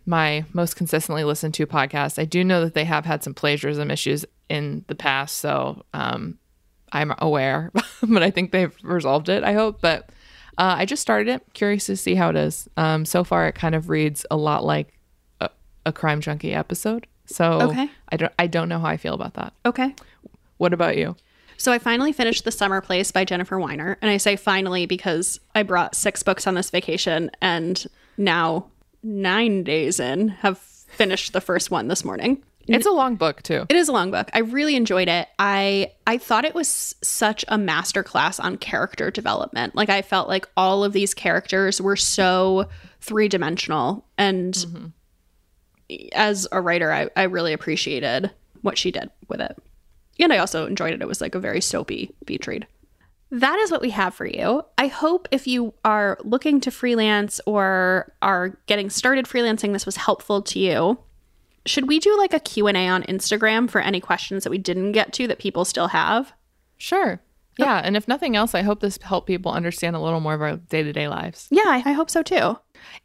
my most consistently listened to podcasts. I do know that they have had some plagiarism issues in the past, so um, I'm aware, <laughs> but I think they've resolved it, I hope. But uh, I just started it, curious to see how it is. Um, so far, it kind of reads a lot like a crime junkie episode. So okay. I don't I don't know how I feel about that. Okay. What about you? So I finally finished The Summer Place by Jennifer Weiner. And I say finally because I brought six books on this vacation and now nine days in have finished the first one this morning. It's a long book too. It is a long book. I really enjoyed it. I I thought it was such a masterclass on character development. Like I felt like all of these characters were so three-dimensional and mm-hmm as a writer, I, I really appreciated what she did with it. And I also enjoyed it. It was like a very soapy beach read. That is what we have for you. I hope if you are looking to freelance or are getting started freelancing, this was helpful to you. should we do like a Q&A on Instagram for any questions that we didn't get to that people still have? Sure. Yeah. And if nothing else, I hope this helped people understand a little more of our day to day lives. Yeah, I, I hope so too.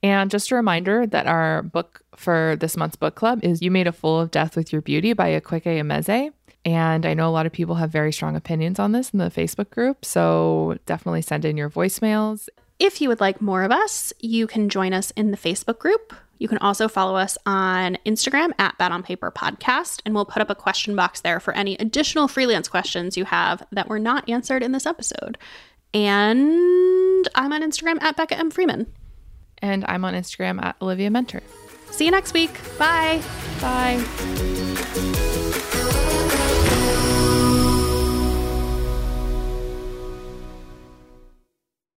And just a reminder that our book for this month's book club is You Made a Fool of Death with Your Beauty by Akwaeke Emezi. And I know a lot of people have very strong opinions on this in the Facebook group. So definitely send in your voicemails. If you would like more of us, you can join us in the Facebook group. You can also follow us on Instagram at Bad on Paper Podcast, and we'll put up a question box there for any additional freelance questions you have that were not answered in this episode. And I'm on Instagram at Becca M. Freeman. And I'm on Instagram at Olivia Muenter. See you next week. Bye. Bye.